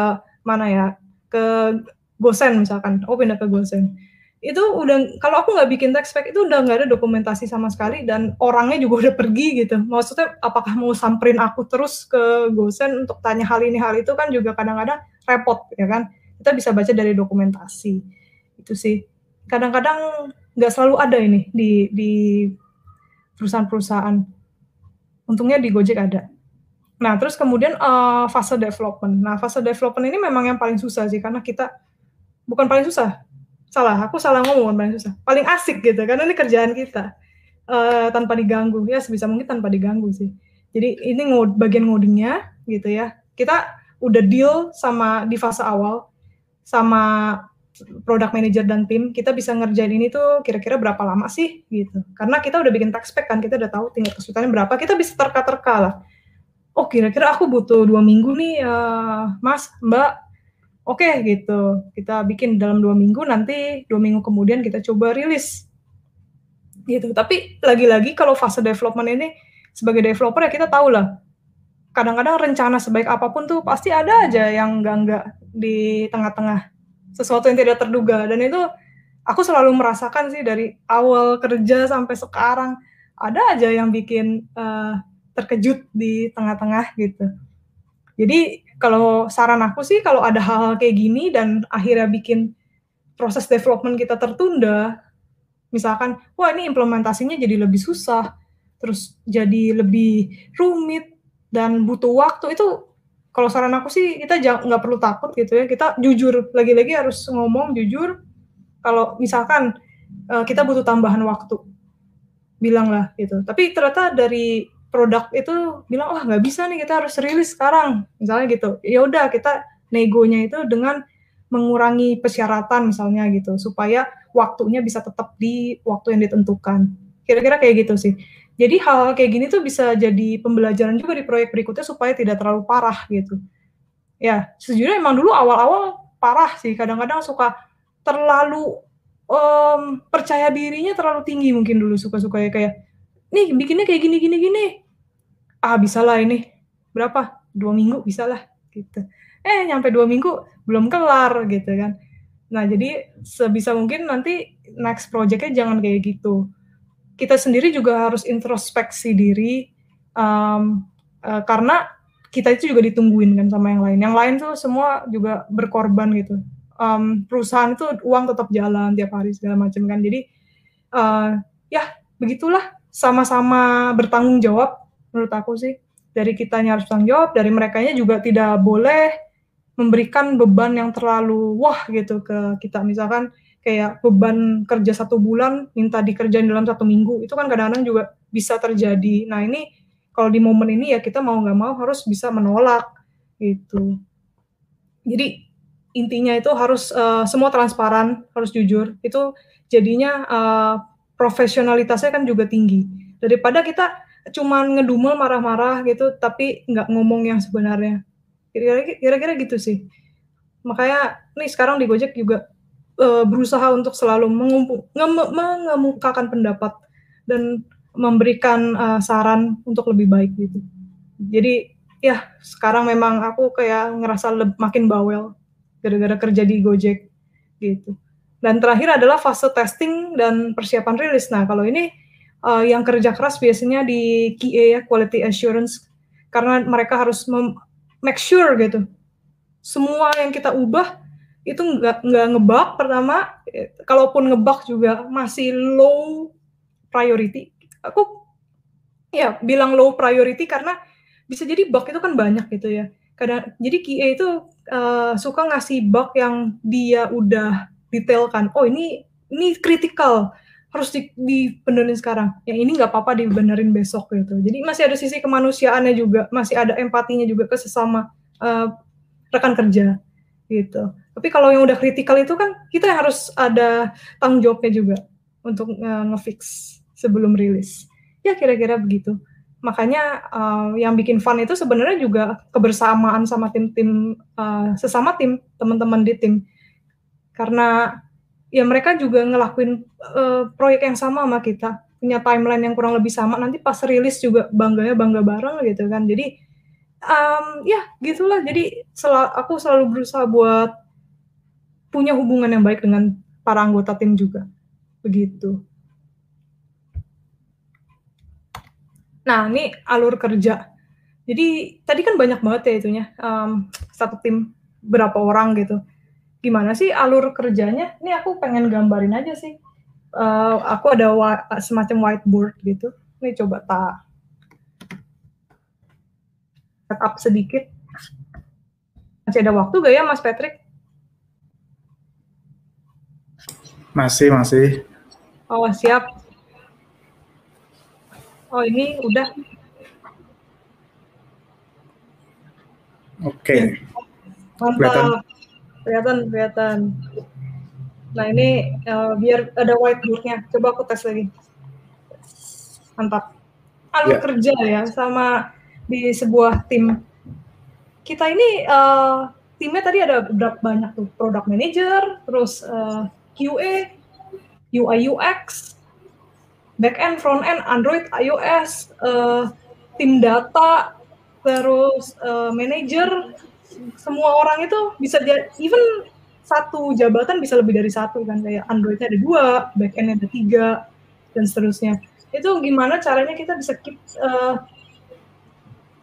mana ya? Ke Gosen misalkan. Oh pindah ke Gosen itu udah kalau aku nggak bikin text spec itu udah nggak ada dokumentasi sama sekali dan orangnya juga udah pergi gitu. Maksudnya apakah mau samperin aku terus ke Gosen untuk tanya hal ini hal itu kan juga kadang-kadang repot ya kan? Kita bisa baca dari dokumentasi. Itu sih. Kadang-kadang nggak selalu ada ini di di perusahaan-perusahaan. Untungnya di Gojek ada. Nah terus kemudian uh, fase development. Nah fase development ini memang yang paling susah sih karena kita bukan paling susah salah aku salah ngomong paling susah paling asik gitu karena ini kerjaan kita. Uh, tanpa diganggu. Ya sebisa mungkin tanpa diganggu sih. Jadi ini ngod bagian ngodingnya gitu ya. Kita udah deal sama di fase awal sama product manager dan tim. Kita bisa ngerjain ini tuh kira-kira berapa lama sih gitu. Karena kita udah bikin tech spec kan kita udah tahu tingkat kesulitannya berapa. Kita bisa terka-terka lah. Oh kira-kira aku butuh dua minggu nih uh, mas mbak oke okay, gitu. Kita bikin dalam dua minggu nanti dua minggu kemudian kita coba rilis. Gitu. Tapi lagi-lagi kalau fase development ini sebagai developer ya kita tahu lah. Kadang-kadang rencana sebaik apa pun tuh pasti ada aja yang enggak-enggak di tengah-tengah. Sesuatu yang tidak terduga. Dan itu aku selalu merasakan sih dari awal kerja sampai sekarang ada aja yang bikin uh, terkejut di tengah-tengah gitu. Jadi kalau saran aku sih kalau ada hal-hal kayak gini dan akhirnya bikin proses development kita tertunda, misalkan, wah ini implementasinya jadi lebih susah, terus jadi lebih rumit dan butuh waktu. Itu kalau saran aku sih kita nggak perlu takut gitu ya. Kita jujur lagi-lagi harus ngomong jujur. Kalau misalkan uh, kita butuh tambahan waktu bilanglah gitu. Tapi ternyata dari produk itu bilang wah nggak bisa nih kita harus rilis sekarang. Misalnya gitu. Ya udah kita negonya itu dengan mengurangi persyaratan misalnya gitu supaya waktunya bisa tetap di waktu yang ditentukan. Kira-kira kayak gitu sih. Jadi hal, hal kayak gini tuh bisa jadi pembelajaran juga di proyek berikutnya supaya tidak terlalu parah gitu. Ya sejujurnya emang dulu awal-awal parah sih. Kadang-kadang suka terlalu um, percaya dirinya terlalu tinggi mungkin dulu suka-suka ya kayak nih bikinnya kayak gini gini gini ah bisa lah ini. Berapa? Dua minggu bisa lah gitu. Eh nyampe dua minggu belum kelar gitu kan. Nah jadi sebisa mungkin nanti next projectnya jangan kayak gitu. Kita sendiri juga harus introspeksi diri um, uh, karena kita itu juga ditungguin kan sama yang lain. Yang lain tuh semua juga berkorban gitu. Um, perusahaan itu uang tetap jalan tiap hari segala macam kan. Jadi uh, ya begitulah. Sama-sama bertanggung jawab menurut aku sih dari kitanya harus tanggung jawab, dari mereka juga tidak boleh memberikan beban yang terlalu wah gitu ke kita. Misalkan kayak beban kerja satu bulan minta dikerjain dalam satu minggu itu kan kadang-kadang juga bisa terjadi. Nah ini kalau di momen ini ya kita mau nggak mau harus bisa menolak gitu. Jadi intinya itu harus uh, semua transparan, harus jujur. Itu jadinya uh, profesionalitasnya kan juga tinggi. Daripada kita cuman ngedumel marah-marah gitu tapi nggak ngomong yang sebenarnya. Kira-kira gitu sih. Makanya nih sekarang di Gojek juga uh, berusaha untuk selalu mengemukakan pendapat dan memberikan uh, saran untuk lebih baik gitu. Jadi ya sekarang memang aku kayak ngerasa makin bawel gara-gara kerja di Gojek gitu. Dan terakhir adalah fase testing dan persiapan rilis. Nah, kalau ini uh, yang kerja keras biasanya di QA ya, quality assurance karena mereka harus make sure gitu. Semua yang kita ubah itu nggak nggak ngebug pertama, kalaupun ngebug juga masih low priority. Aku ya bilang low priority karena bisa jadi bug itu kan banyak gitu ya. Kadang jadi QA itu uh, suka ngasih bug yang dia udah detailkan. Oh ini ini kritikal harus di, dibenerin sekarang. Yang ini nggak apa-apa dibenerin besok gitu. Jadi masih ada sisi kemanusiaannya juga, masih ada empatinya juga ke sesama uh, rekan kerja gitu. Tapi kalau yang udah kritikal itu kan kita yang harus ada tanggung jawabnya juga untuk uh, ngefix sebelum rilis. Ya kira-kira begitu. Makanya uh, yang bikin fun itu sebenarnya juga kebersamaan sama tim-tim uh, sesama tim, teman-teman di tim karena ya mereka juga ngelakuin uh, proyek yang sama sama kita. Punya timeline yang kurang lebih sama. Nanti pas rilis juga bangganya bangga bareng gitu kan. Jadi um, ya gitulah. Jadi sel aku selalu berusaha buat punya hubungan yang baik dengan para anggota tim juga. Begitu. Nah ini alur kerja. Jadi tadi kan banyak banget ya itunya. Um, satu tim berapa orang gitu gimana sih alur kerjanya? Ini aku pengen gambarin aja sih. Uh, aku ada semacam whiteboard gitu. Ini coba tak setup sedikit. Masih ada waktu gak ya Mas Patrick? Masih, masih. Oh, siap. Oh, ini udah. Oke. Okay. Mantap kelihatan kelihatan nah ini uh, biar ada whiteboardnya coba aku tes lagi. Mantap. Alur yeah. kerja ya sama di sebuah tim. Kita ini uh, timnya tadi ada berapa banyak tuh? Product manager terus uh, QA UI UX back end front end Android iOS uh, tim data terus uh, manager semua orang itu bisa jadi even satu jabatan bisa lebih dari satu kan kayak Androidnya ada dua, backendnya ada tiga dan seterusnya. Itu gimana caranya kita bisa keep uh,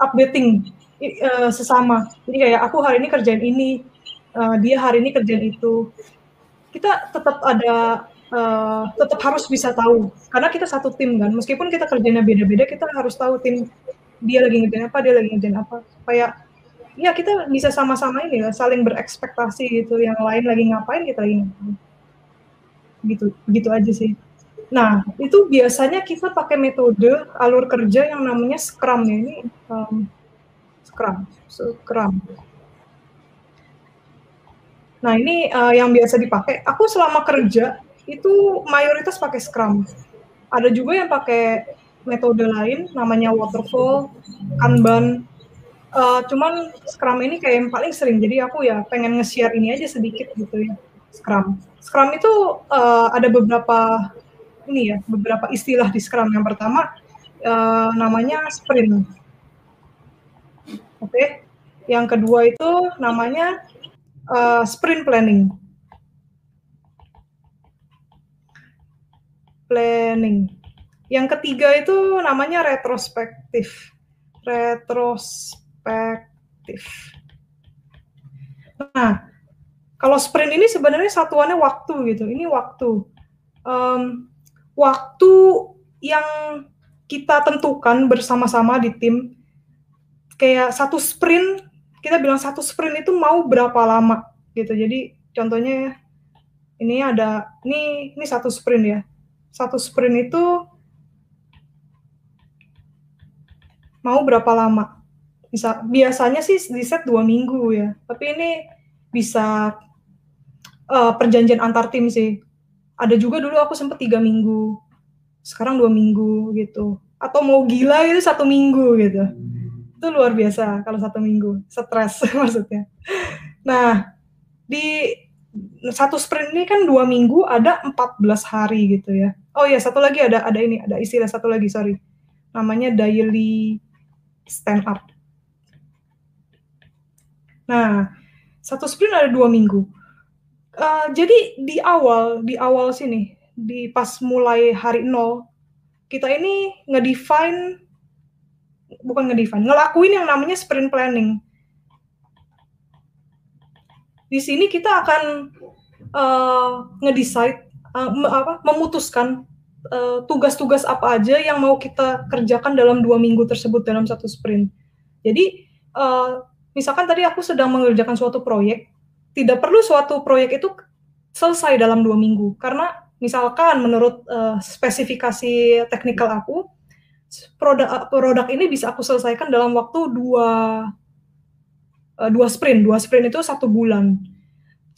updating uh, sesama. Jadi kayak aku hari ini kerjain ini, uh, dia hari ini kerjain itu. Kita tetap ada uh, tetap harus bisa tahu karena kita satu tim kan meskipun kita kerjanya beda-beda kita harus tahu tim dia lagi ngerjain apa dia lagi ngerjain apa supaya ya kita bisa sama-sama ini ya saling berekspektasi gitu yang lain lagi ngapain kita ngapain gitu gitu aja sih. Nah itu biasanya kita pakai metode alur kerja yang namanya scrum ya ini um, scrum scrum. Nah ini uh, yang biasa dipakai. Aku selama kerja itu mayoritas pakai scrum. Ada juga yang pakai metode lain namanya waterfall kanban Uh, cuman Scrum ini kayak yang paling sering, jadi aku ya pengen nge-share ini aja sedikit gitu ya, Scrum. Scrum itu uh, ada beberapa ini ya, beberapa istilah di Scrum. Yang pertama uh, namanya sprint. Oke. Okay. Yang kedua itu namanya uh, sprint planning. Planning. Yang ketiga itu namanya retrospektif. Retrospektif perspektif. Nah, kalau sprint ini sebenarnya satuannya waktu gitu. Ini waktu. Um, waktu yang kita tentukan bersama-sama di tim kayak satu sprint kita bilang satu sprint itu mau berapa lama gitu. Jadi contohnya ini ada ini ini satu sprint ya. Satu sprint itu mau berapa lama? Bisa biasanya sih di set dua minggu ya. Tapi ini bisa uh, perjanjian antar tim sih. Ada juga dulu aku sempat tiga minggu, sekarang dua minggu gitu. Atau mau gila itu satu minggu gitu. Itu luar biasa kalau satu minggu, stres (laughs) maksudnya. Nah, di satu sprint ini kan dua minggu ada 14 hari gitu ya. Oh ya satu lagi ada ada ini ada istilah satu lagi sorry namanya daily stand up. Nah satu sprint ada dua minggu. Uh, jadi di awal di awal sini di pas mulai hari nol kita ini ngedefine bukan ngedefine ngelakuin yang namanya sprint planning di sini kita akan uh, ngedecide uh, apa memutuskan tugas-tugas uh, apa aja yang mau kita kerjakan dalam dua minggu tersebut dalam satu sprint. Jadi uh, misalkan tadi aku sedang mengerjakan suatu proyek, tidak perlu suatu proyek itu selesai dalam dua minggu karena misalkan menurut uh, spesifikasi teknikal aku produk produk ini bisa aku selesaikan dalam waktu dua uh, dua sprint, dua sprint itu satu bulan.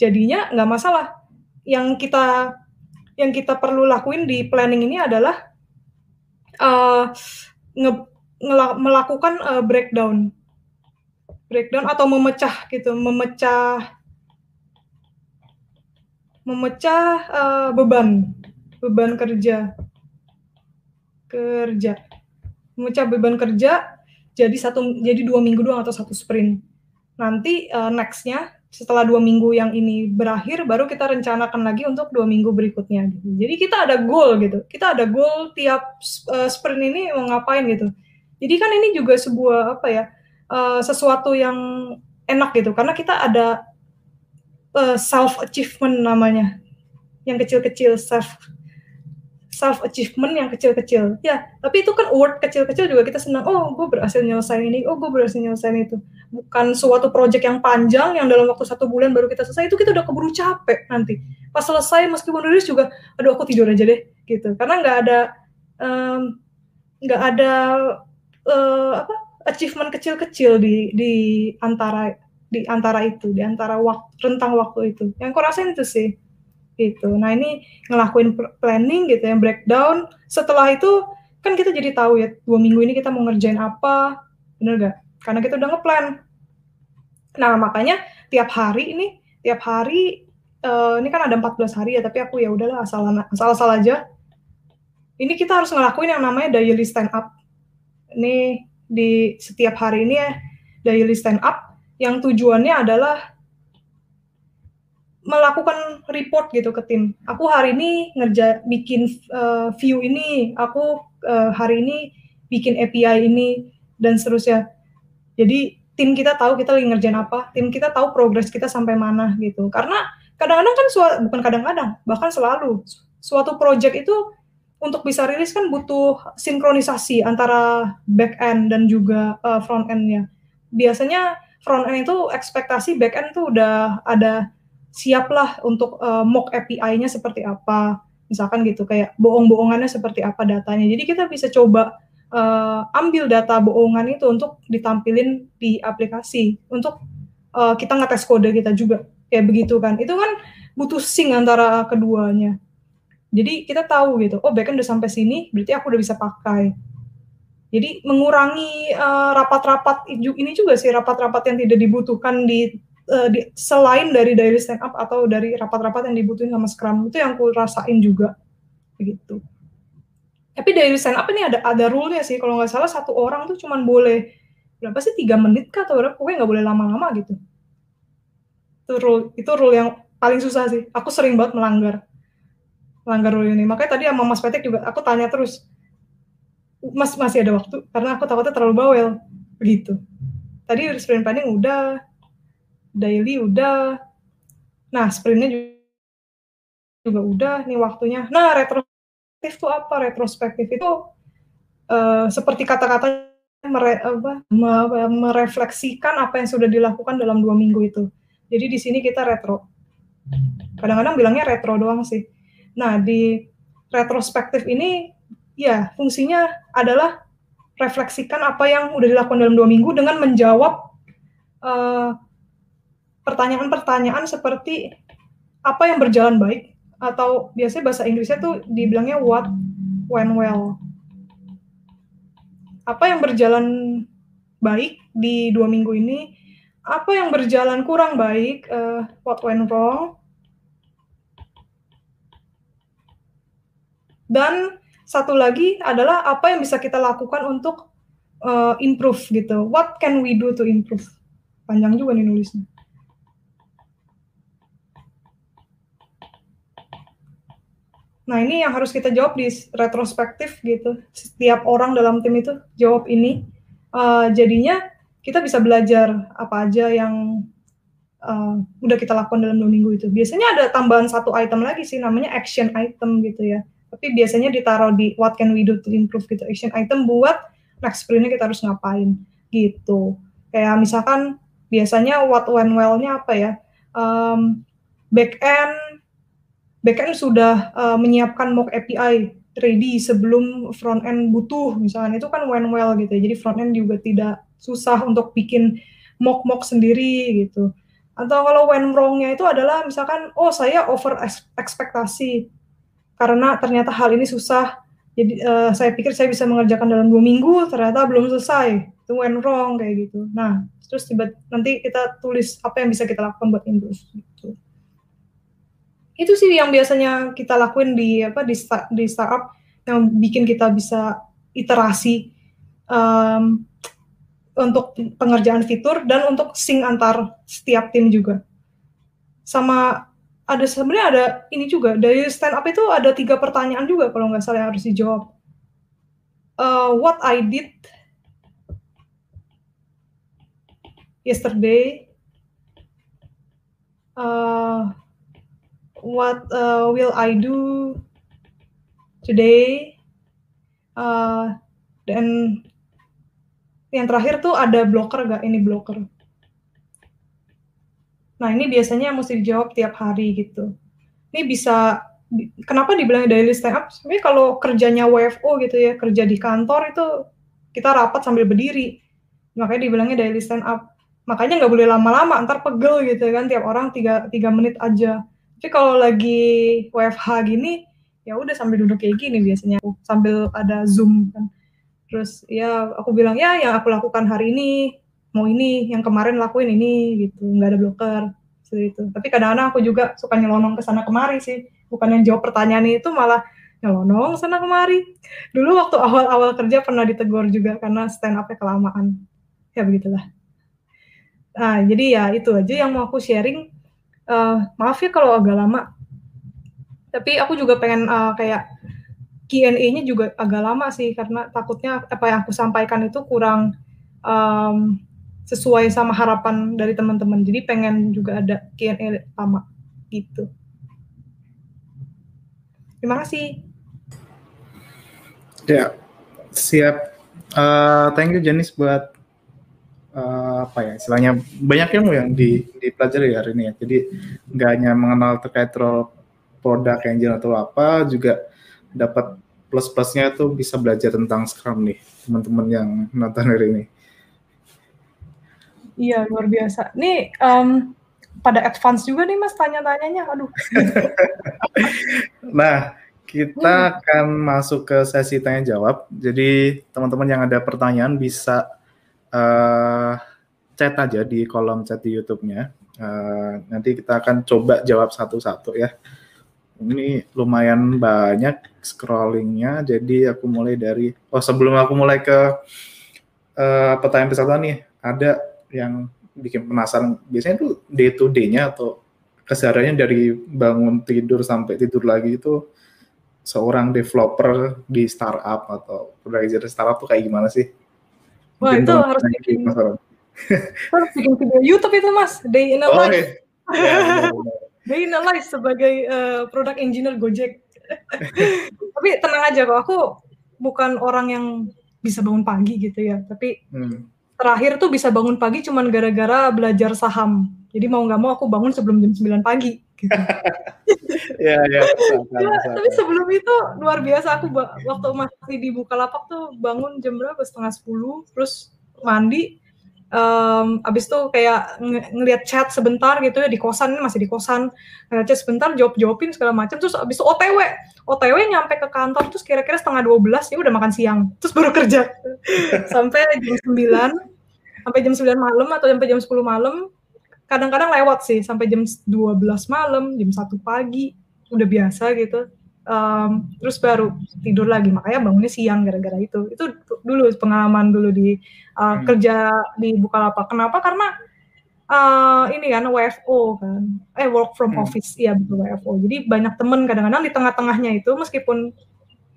Jadinya nggak masalah. Yang kita yang kita perlu lakuin di planning ini adalah uh, nge, melakukan uh, breakdown, breakdown atau memecah gitu, memecah memecah uh, beban beban kerja. Kerja. Memecah beban kerja jadi satu jadi dua minggu doang atau satu sprint. Nanti uh, nextnya setelah dua minggu yang ini berakhir baru kita rencanakan lagi untuk dua minggu berikutnya gitu. jadi kita ada goal gitu. Kita ada goal tiap uh, sprint ini mau ngapain gitu. Jadi kan ini juga sebuah apa ya uh, sesuatu yang enak gitu. Karena kita ada uh, self achievement namanya. Yang kecil-kecil self self achievement yang kecil-kecil. Ya tapi itu kan award kecil-kecil juga kita senang oh gue berhasil nyelesain ini. Oh gue berhasil nyelesain itu. Bukan suatu project yang panjang yang dalam waktu satu bulan baru kita selesai itu kita udah keburu capek nanti. Pas selesai meskipun rilis juga aduh aku tidur aja deh gitu. Karena nggak ada nggak um, ada uh, apa achievement kecil-kecil di di antara di antara itu di antara waktu rentang waktu itu yang aku rasain itu sih gitu. Nah ini ngelakuin planning gitu yang breakdown. Setelah itu kan kita jadi tahu ya dua minggu ini kita mau ngerjain apa, bener gak? Karena kita udah ngeplan. Nah makanya tiap hari ini, tiap hari uh, ini kan ada 14 hari ya, tapi aku ya udahlah asal asal asal aja. Ini kita harus ngelakuin yang namanya daily stand up. Ini di setiap hari ini ya daily stand up yang tujuannya adalah melakukan report gitu ke tim. Aku hari ini ngerja bikin uh, view ini, aku uh, hari ini bikin API ini dan seterusnya. Jadi tim kita tahu kita lagi ngerjain apa, tim kita tahu progres kita sampai mana gitu. Karena kadang-kadang kan bukan kadang-kadang, bahkan selalu suatu project itu untuk bisa rilis kan butuh sinkronisasi antara back end dan juga uh, front endnya. Biasanya front end itu ekspektasi back end tuh udah ada siaplah untuk uh, mock API-nya seperti apa, misalkan gitu kayak bohong-bohongannya seperti apa datanya. Jadi kita bisa coba uh, ambil data bohongan itu untuk ditampilin di aplikasi untuk uh, kita ngetes kode kita juga kayak begitu kan. Itu kan butuh sync antara keduanya. Jadi kita tahu gitu, oh backend udah sampai sini, berarti aku udah bisa pakai. Jadi mengurangi rapat-rapat uh, ini juga sih rapat-rapat yang tidak dibutuhkan di uh, di, selain dari daily stand up atau dari rapat-rapat yang dibutuhin sama Scrum itu yang aku rasain juga begitu. Tapi daily stand up ini ada ada rule-nya sih kalau nggak salah satu orang tuh cuman boleh berapa sih tiga menit kah atau berapa pokoknya nggak boleh lama-lama gitu. Itu rule itu rule yang paling susah sih. Aku sering banget melanggar melanggar rule ini. Makanya tadi sama Mas Petek juga aku tanya terus, Mas masih ada waktu karena aku takutnya terlalu bawel begitu. Tadi sprint planning udah, daily udah. Nah, sprintnya juga udah nih waktunya. Nah, retrospektif itu apa? Retrospektif itu uh, seperti kata-kata mere, apa, merefleksikan apa yang sudah dilakukan dalam dua minggu itu. Jadi di sini kita retro. Kadang-kadang bilangnya retro doang sih. Nah di retrospektif ini ya fungsinya adalah refleksikan apa yang udah dilakukan dalam dua minggu dengan menjawab pertanyaan pertanyaan-pertanyaan seperti apa yang berjalan baik atau biasanya bahasa Inggrisnya tuh dibilangnya what went well. Apa yang berjalan baik di dua minggu ini, apa yang berjalan kurang baik, uh, what went wrong, dan satu lagi adalah apa yang bisa kita lakukan untuk uh, improve gitu. What can we do to improve? Panjang juga nih nulisnya. Nah, ini yang harus kita jawab di retrospektif gitu. Setiap orang dalam tim itu jawab ini. Uh, jadinya kita bisa belajar apa aja yang uh, udah kita lakukan dalam dua minggu itu. Biasanya ada tambahan satu item lagi sih, namanya action item gitu ya. Tapi biasanya ditaruh di what can we do to improve gitu. Action item buat next sprintnya kita harus ngapain gitu. Kayak misalkan biasanya what went well-nya apa ya? Um, back end backend sudah uh, menyiapkan mock API ready sebelum front end butuh misalnya itu kan went well gitu ya. jadi front end juga tidak susah untuk bikin mock mock sendiri gitu atau kalau went wrongnya itu adalah misalkan oh saya over ekspektasi karena ternyata hal ini susah. Jadi uh, saya pikir saya bisa mengerjakan dalam dua minggu ternyata belum selesai. Itu went wrong kayak gitu. Nah terus tiba nanti kita tulis apa yang bisa kita lakukan buat improve gitu. Itu sih yang biasanya kita lakuin di apa di start, di startup yang bikin kita bisa iterasi um, untuk pengerjaan fitur dan untuk sync antar setiap tim juga. Sama ada sebenarnya ada ini juga dari stand up itu ada tiga pertanyaan juga kalau nggak salah yang harus dijawab. Uh, what I did yesterday, uh, what uh, will I do today uh, dan yang terakhir tuh ada blocker gak ini blocker nah ini biasanya mesti dijawab tiap hari gitu. Ini bisa kenapa dibilang daily stand up sebenarnya kalau kerjanya WFO gitu ya kerja di kantor itu kita rapat sambil berdiri. Makanya dibilangnya daily stand up makanya nggak boleh lama-lama ntar pegel gitu kan tiap orang tiga, tiga menit aja. Tapi kalau lagi WFH gini, ya udah sambil duduk kayak gini biasanya. Sambil ada zoom kan. Terus ya aku bilang ya yang aku lakukan hari ini mau ini, yang kemarin lakuin ini gitu, nggak ada blocker seperti itu. Tapi kadang-kadang aku juga suka nyelonong ke sana kemari sih, bukan yang jawab pertanyaan itu malah nyelonong sana kemari. Dulu waktu awal-awal kerja pernah ditegur juga karena stand up-nya kelamaan. Ya begitulah. Nah, jadi ya itu aja yang mau aku sharing uh, maaf ya kalau agak lama. Tapi aku juga pengen uh, kayak Q&A-nya juga agak lama sih karena takutnya apa yang aku sampaikan itu kurang um, sesuai sama harapan dari teman-teman. Jadi pengen juga ada Q&A lama gitu. Terima kasih. Ya, siap. Uh, thank you Jenis buat uh, apa ya istilahnya banyak ilmu yang di, dipelajari hari ini ya. Jadi nggak hanya mengenal terkait role produk engine atau apa, juga dapat plus-plusnya itu bisa belajar tentang Scrum nih teman-teman yang nonton hari ini. Iya luar biasa. Nih um, pada advance juga nih mas tanya-tanyanya, aduh. (laughs) nah kita hmm. akan masuk ke sesi tanya jawab. Jadi teman-teman yang ada pertanyaan bisa uh, chat aja di kolom chat di YouTube-nya. Uh, nanti kita akan coba jawab satu-satu ya. Ini lumayan banyak scrollingnya, jadi aku mulai dari oh sebelum aku mulai ke uh, pertanyaan peserta nih, ada yang bikin penasaran. Biasanya tuh day to day-nya atau kesehariannya dari bangun tidur sampai tidur lagi itu seorang developer di startup atau produk startup tuh kayak gimana sih? Wah itu harus bikin, harus bikin video YouTube itu mas, Day in a oh, Life. Iya. Day in a Life sebagai uh, product engineer Gojek. (laughs) Tapi tenang aja kok, aku bukan orang yang bisa bangun pagi gitu ya. Tapi hmm. Terakhir tuh bisa bangun pagi cuman gara-gara belajar saham. Jadi mau nggak mau aku bangun sebelum jam 9 pagi. Gitu. (laughs) ya, ya, ya, tapi sebelum itu luar biasa aku waktu masih di Bukalapak tuh bangun jam berapa setengah sepuluh terus mandi um, abis itu kayak ng ngeliat chat sebentar gitu ya di kosan ini masih di kosan. Ngeliat chat sebentar jawab jawabin segala macam terus abis itu OTW OTW nyampe ke kantor terus kira-kira setengah dua belas ya udah makan siang. Terus baru kerja. (laughs) Sampai jam sembilan sampai jam sembilan malam atau sampai jam sepuluh malam. Kadang-kadang lewat sih sampai jam dua belas malam jam satu pagi. Udah biasa gitu. Um, terus baru tidur lagi. Makanya bangunnya siang gara-gara itu. Itu dulu pengalaman dulu di uh, hmm. kerja di Bukalapak. Kenapa? Karena uh, ini kan WFO kan. Eh work from hmm. office. Iya betul WFO jadi banyak temen kadang-kadang di tengah-tengahnya itu meskipun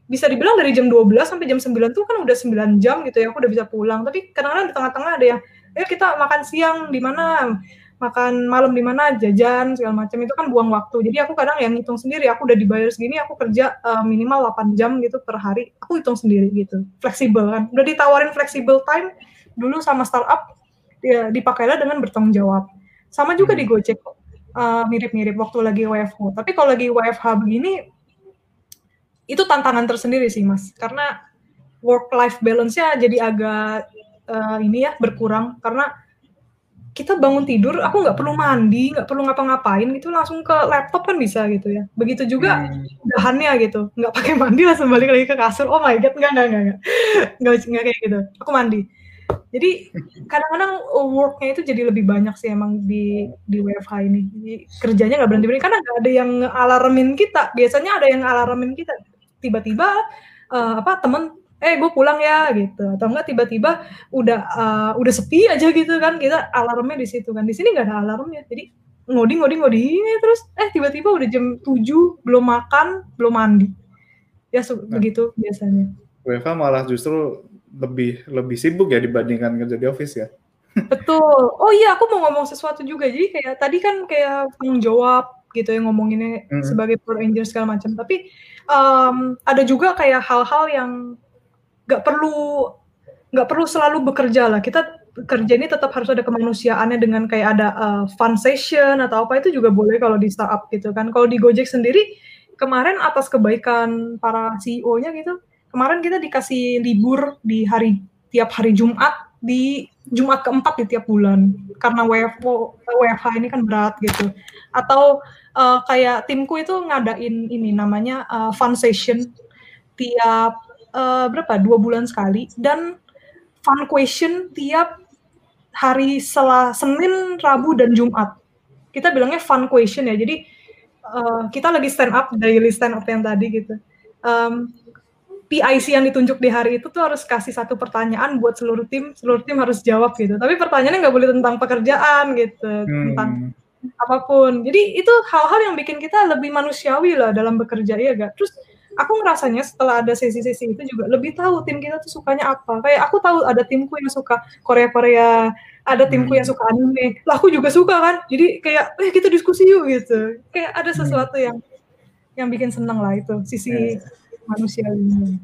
bisa dibilang dari jam 12 sampai jam 9 tuh kan udah 9 jam gitu ya aku udah bisa pulang. Tapi kadang-kadang di tengah-tengah ada yang eh kita makan siang di mana? Makan malam di mana? Jajan segala macam. Itu kan buang waktu. Jadi aku kadang yang ngitung sendiri aku udah dibayar segini aku kerja uh, minimal 8 jam gitu per hari. Aku hitung sendiri gitu. Fleksibel kan. Udah ditawarin fleksibel time dulu sama startup ya dipakailah dengan bertanggung jawab sama juga di hmm. Gojek uh, mirip-mirip waktu lagi WFH tapi kalau lagi WFH begini itu tantangan tersendiri sih mas karena work life balance-nya jadi agak uh, ini ya berkurang karena kita bangun tidur, aku nggak perlu mandi, nggak perlu ngapa-ngapain gitu, langsung ke laptop kan bisa gitu ya. Begitu juga hmm. dahannya gitu, nggak pakai mandi langsung balik lagi ke kasur. Oh my god, nggak nggak nggak nggak nggak kayak gitu. Aku mandi. Jadi kadang-kadang worknya itu jadi lebih banyak sih emang di di WFH ini. Jadi kerjanya nggak berhenti berhenti karena nggak ada yang alarmin kita. Biasanya ada yang alarmin kita. Tiba-tiba uh, apa temen eh gue pulang ya gitu. Atau enggak tiba-tiba udah uh, udah sepi aja gitu kan. Kita alarmnya di situ kan. Di sini nggak ada alarmnya. Jadi ngoding ngoding ngoding terus eh tiba-tiba udah jam 7 belum makan belum mandi. Ya nah, begitu biasanya. WFH malah justru lebih lebih sibuk ya dibandingkan kerja di office ya? Betul. Oh iya aku mau ngomong sesuatu juga. Jadi kayak tadi kan kayak tanggung jawab gitu ya ngomonginnya hmm. sebagai pro angel segala macam. Tapi um, ada juga kayak hal-hal yang nggak perlu nggak perlu selalu bekerja lah. Kita kerja ini tetap harus ada kemanusiaannya dengan kayak ada uh, fun session atau apa itu juga boleh kalau di startup gitu kan. Kalau di Gojek sendiri kemarin atas kebaikan para CEO-nya gitu kemarin kita dikasih libur di hari tiap hari Jumat di Jumat keempat di tiap bulan karena WFO WFH ini kan berat gitu atau uh, kayak timku itu ngadain ini namanya uh, fun session tiap uh, berapa dua bulan sekali dan fun question tiap hari setelah Senin, Rabu dan Jumat. Kita bilangnya fun question ya. Jadi uh, kita lagi stand up daily stand up yang tadi gitu. Um, PIC yang ditunjuk di hari itu tuh harus kasih satu pertanyaan buat seluruh tim, seluruh tim harus jawab gitu. Tapi pertanyaannya nggak boleh tentang pekerjaan gitu, hmm. tentang apa pun. Jadi itu hal-hal yang bikin kita lebih manusiawi lah dalam bekerja ya gak. Terus aku ngerasanya setelah ada sesi-sesi itu juga lebih tahu tim kita tuh sukanya apa. Kayak aku tahu ada timku yang suka Korea-Korea, ada timku hmm. yang suka anime. Lah aku juga suka kan. Jadi kayak eh kita diskusi yuk gitu. Kayak ada hmm. sesuatu yang yang bikin seneng lah itu sisi yeah. Manusia ini.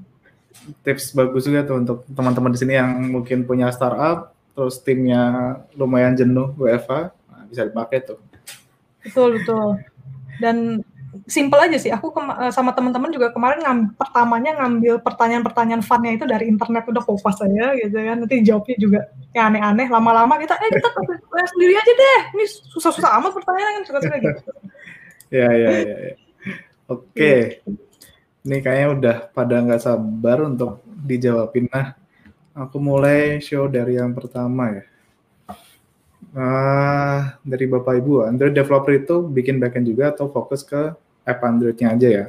Tips bagus juga tuh untuk teman-teman di sini yang mungkin punya startup terus timnya lumayan jenuh WFA nah, bisa dipakai tuh. Betul betul. Dan simple aja sih. Aku eh, sama teman-teman juga kemarin ngam, pertamanya ngambil pertanyaan-pertanyaan funnya itu dari internet udah kopas saya gitu kan. Nanti jawabnya juga yang aneh-aneh. Lama-lama kita eh kita sendiri aja deh. Ini susah-susah amat pertanyaan kan suka-suka gitu. (laughs) ya ya ya. ya. Oke. Okay. Ini kayaknya udah pada nggak sabar untuk dijawabin. Nah, aku mulai show dari yang pertama ya. Uh, dari Bapak Ibu, Android developer itu bikin backend juga atau fokus ke app Android-nya aja ya?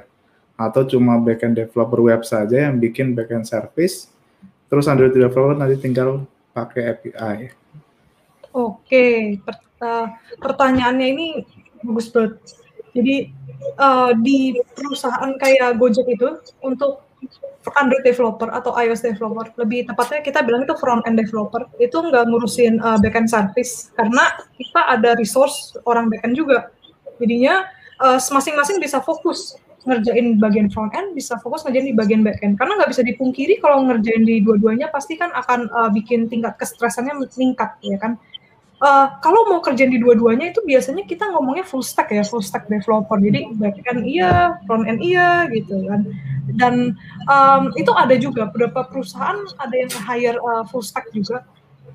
Atau cuma backend developer web saja yang bikin backend service, terus Android developer nanti tinggal pakai API? Oke, uh, pertanyaannya ini bagus banget. Jadi uh, di perusahaan kayak Gojek itu untuk Android developer atau iOS developer lebih tepatnya kita bilang itu front end developer itu nggak ngurusin uh, backend service karena kita ada resource orang backend juga jadinya uh, masing-masing bisa fokus ngerjain bagian front end, bisa fokus ngerjain di bagian back end. Karena nggak bisa dipungkiri kalau ngerjain di dua-duanya pasti kan akan uh, bikin tingkat kestresannya meningkat ya kan. Uh, kalau mau kerjain di dua-duanya itu biasanya kita ngomongnya full stack ya, full stack developer. Jadi back end iya, front end iya gitu kan. Dan um, itu ada juga beberapa perusahaan ada yang hire uh, full stack juga.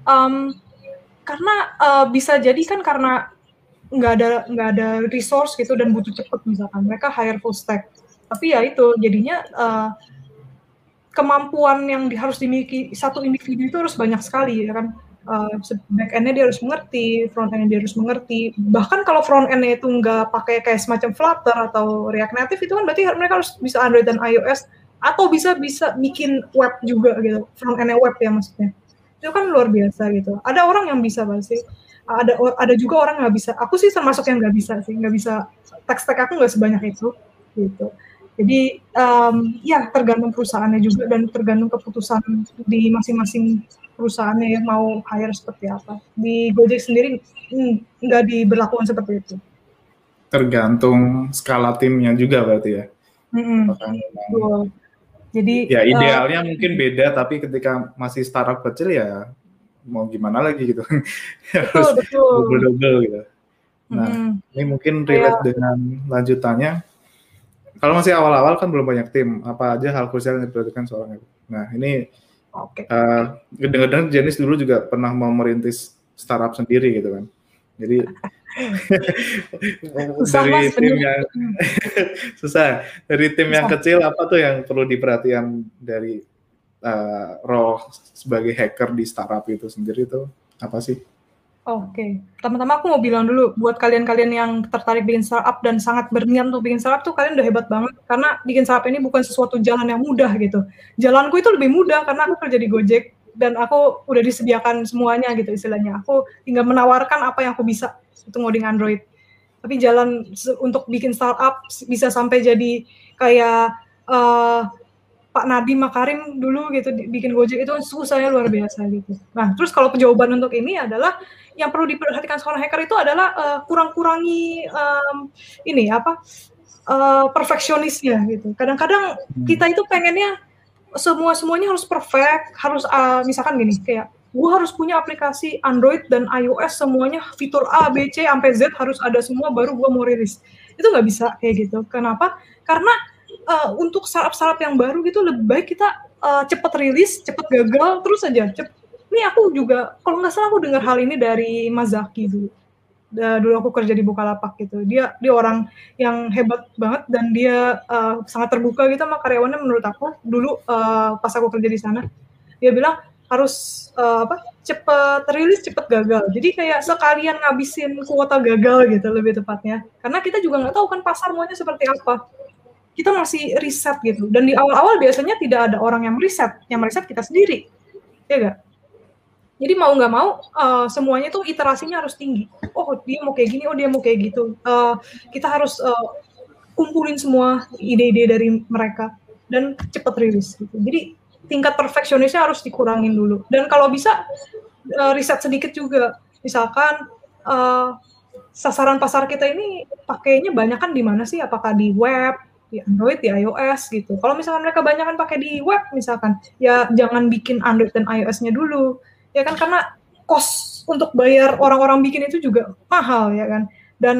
Um, karena uh, bisa jadi kan karena nggak ada nggak ada resource gitu dan butuh cepet misalkan mereka hire full stack tapi ya itu jadinya uh, kemampuan yang harus dimiliki satu individu itu harus banyak sekali ya kan uh, back endnya dia harus mengerti front endnya dia harus mengerti. Bahkan kalau front endnya itu nggak pakai kayak semacam Flutter atau React Native itu kan berarti mereka harus bisa Android dan iOS atau bisa bisa bikin web juga gitu. Front endnya web ya maksudnya. Itu kan luar biasa gitu. Ada orang yang bisa pasti ada ada juga orang nggak bisa. Aku sih termasuk yang nggak bisa sih. Nggak bisa teks teks aku nggak sebanyak itu gitu. Jadi um, ya tergantung perusahaannya juga dan tergantung keputusan di masing-masing perusahaannya yang mau hire seperti apa. Di Gojek sendiri hmm, nggak diberlakukan seperti itu. Tergantung skala timnya juga berarti ya. Mm -hmm. jadi ya idealnya uh, mungkin beda tapi ketika masih startup kecil ya mau gimana lagi gitu. (laughs) Harus double double gitu. Nah hmm. ini mungkin relate yeah. dengan lanjutannya. Kalau masih awal-awal kan belum banyak tim apa aja hal krusial yang diperhatikan seorang itu nah ini okay. uh, eh, dengar-dengar Jenis dulu juga pernah mau merintis startup sendiri gitu kan jadi (laughs) (laughs) dari tim yang susah dari tim susah. yang kecil apa tuh yang perlu diperhatikan dari uh, role sebagai hacker di startup itu sendiri itu apa sih? Oke, okay. teman-teman aku mau bilang dulu buat kalian-kalian yang tertarik bikin startup dan sangat berniat untuk bikin startup tuh kalian udah hebat banget karena bikin startup ini bukan sesuatu jalan yang mudah gitu. Jalanku itu lebih mudah karena aku kerja di Gojek dan aku udah disediakan semuanya gitu istilahnya. Aku tinggal menawarkan apa yang aku bisa itu ngoding Android. Tapi jalan untuk bikin startup bisa sampai jadi kayak uh, Pak Nadiem Makarim dulu gitu bikin Gojek itu susahnya luar biasa gitu. Nah, terus kalau jawaban untuk ini adalah yang perlu diperhatikan seorang hacker itu adalah uh, kurang-kurangi um, ini apa uh, perfeksionisnya gitu. Kadang-kadang hmm. kita itu pengennya semua semuanya harus perfect, harus uh, misalkan gini kayak gua harus punya aplikasi Android dan iOS semuanya fitur A, B, C sampai Z harus ada semua baru gua mau rilis. Itu nggak bisa kayak gitu. Kenapa? Karena uh, untuk startup-startup yang baru gitu lebih baik kita uh, cepet rilis, cepet gagal, terus aja. Cep ini aku juga kalau nggak salah aku dengar hal ini dari Mas Zaki dulu. Da, dulu aku kerja di Bukalapak gitu. Dia dia orang yang hebat banget dan dia uh, sangat terbuka gitu sama karyawannya menurut aku. Dulu uh, pas aku kerja di sana, dia bilang harus uh, apa cepet rilis cepet gagal jadi kayak sekalian ngabisin kuota gagal gitu lebih tepatnya karena kita juga nggak tahu kan pasar maunya seperti apa kita masih riset gitu. Dan di awal-awal biasanya tidak ada orang yang riset, yang riset kita sendiri, ya gak? Jadi mau nggak mau uh, semuanya tuh iterasinya harus tinggi. Oh dia mau kayak gini, oh dia mau kayak gitu. Uh, kita harus uh, kumpulin semua ide-ide dari mereka dan cepat rilis. Gitu. Jadi tingkat perfeksionisnya harus dikurangin dulu. Dan kalau bisa uh, riset sedikit juga. Misalkan uh, sasaran pasar kita ini pakainya banyak kan di mana sih? Apakah di web, di Android, di iOS gitu. Kalau misalkan mereka banyak kan pakai di web misalkan, ya jangan bikin Android dan iOS-nya dulu. Ya kan karena cost untuk bayar orang-orang bikin itu juga mahal ya kan. Dan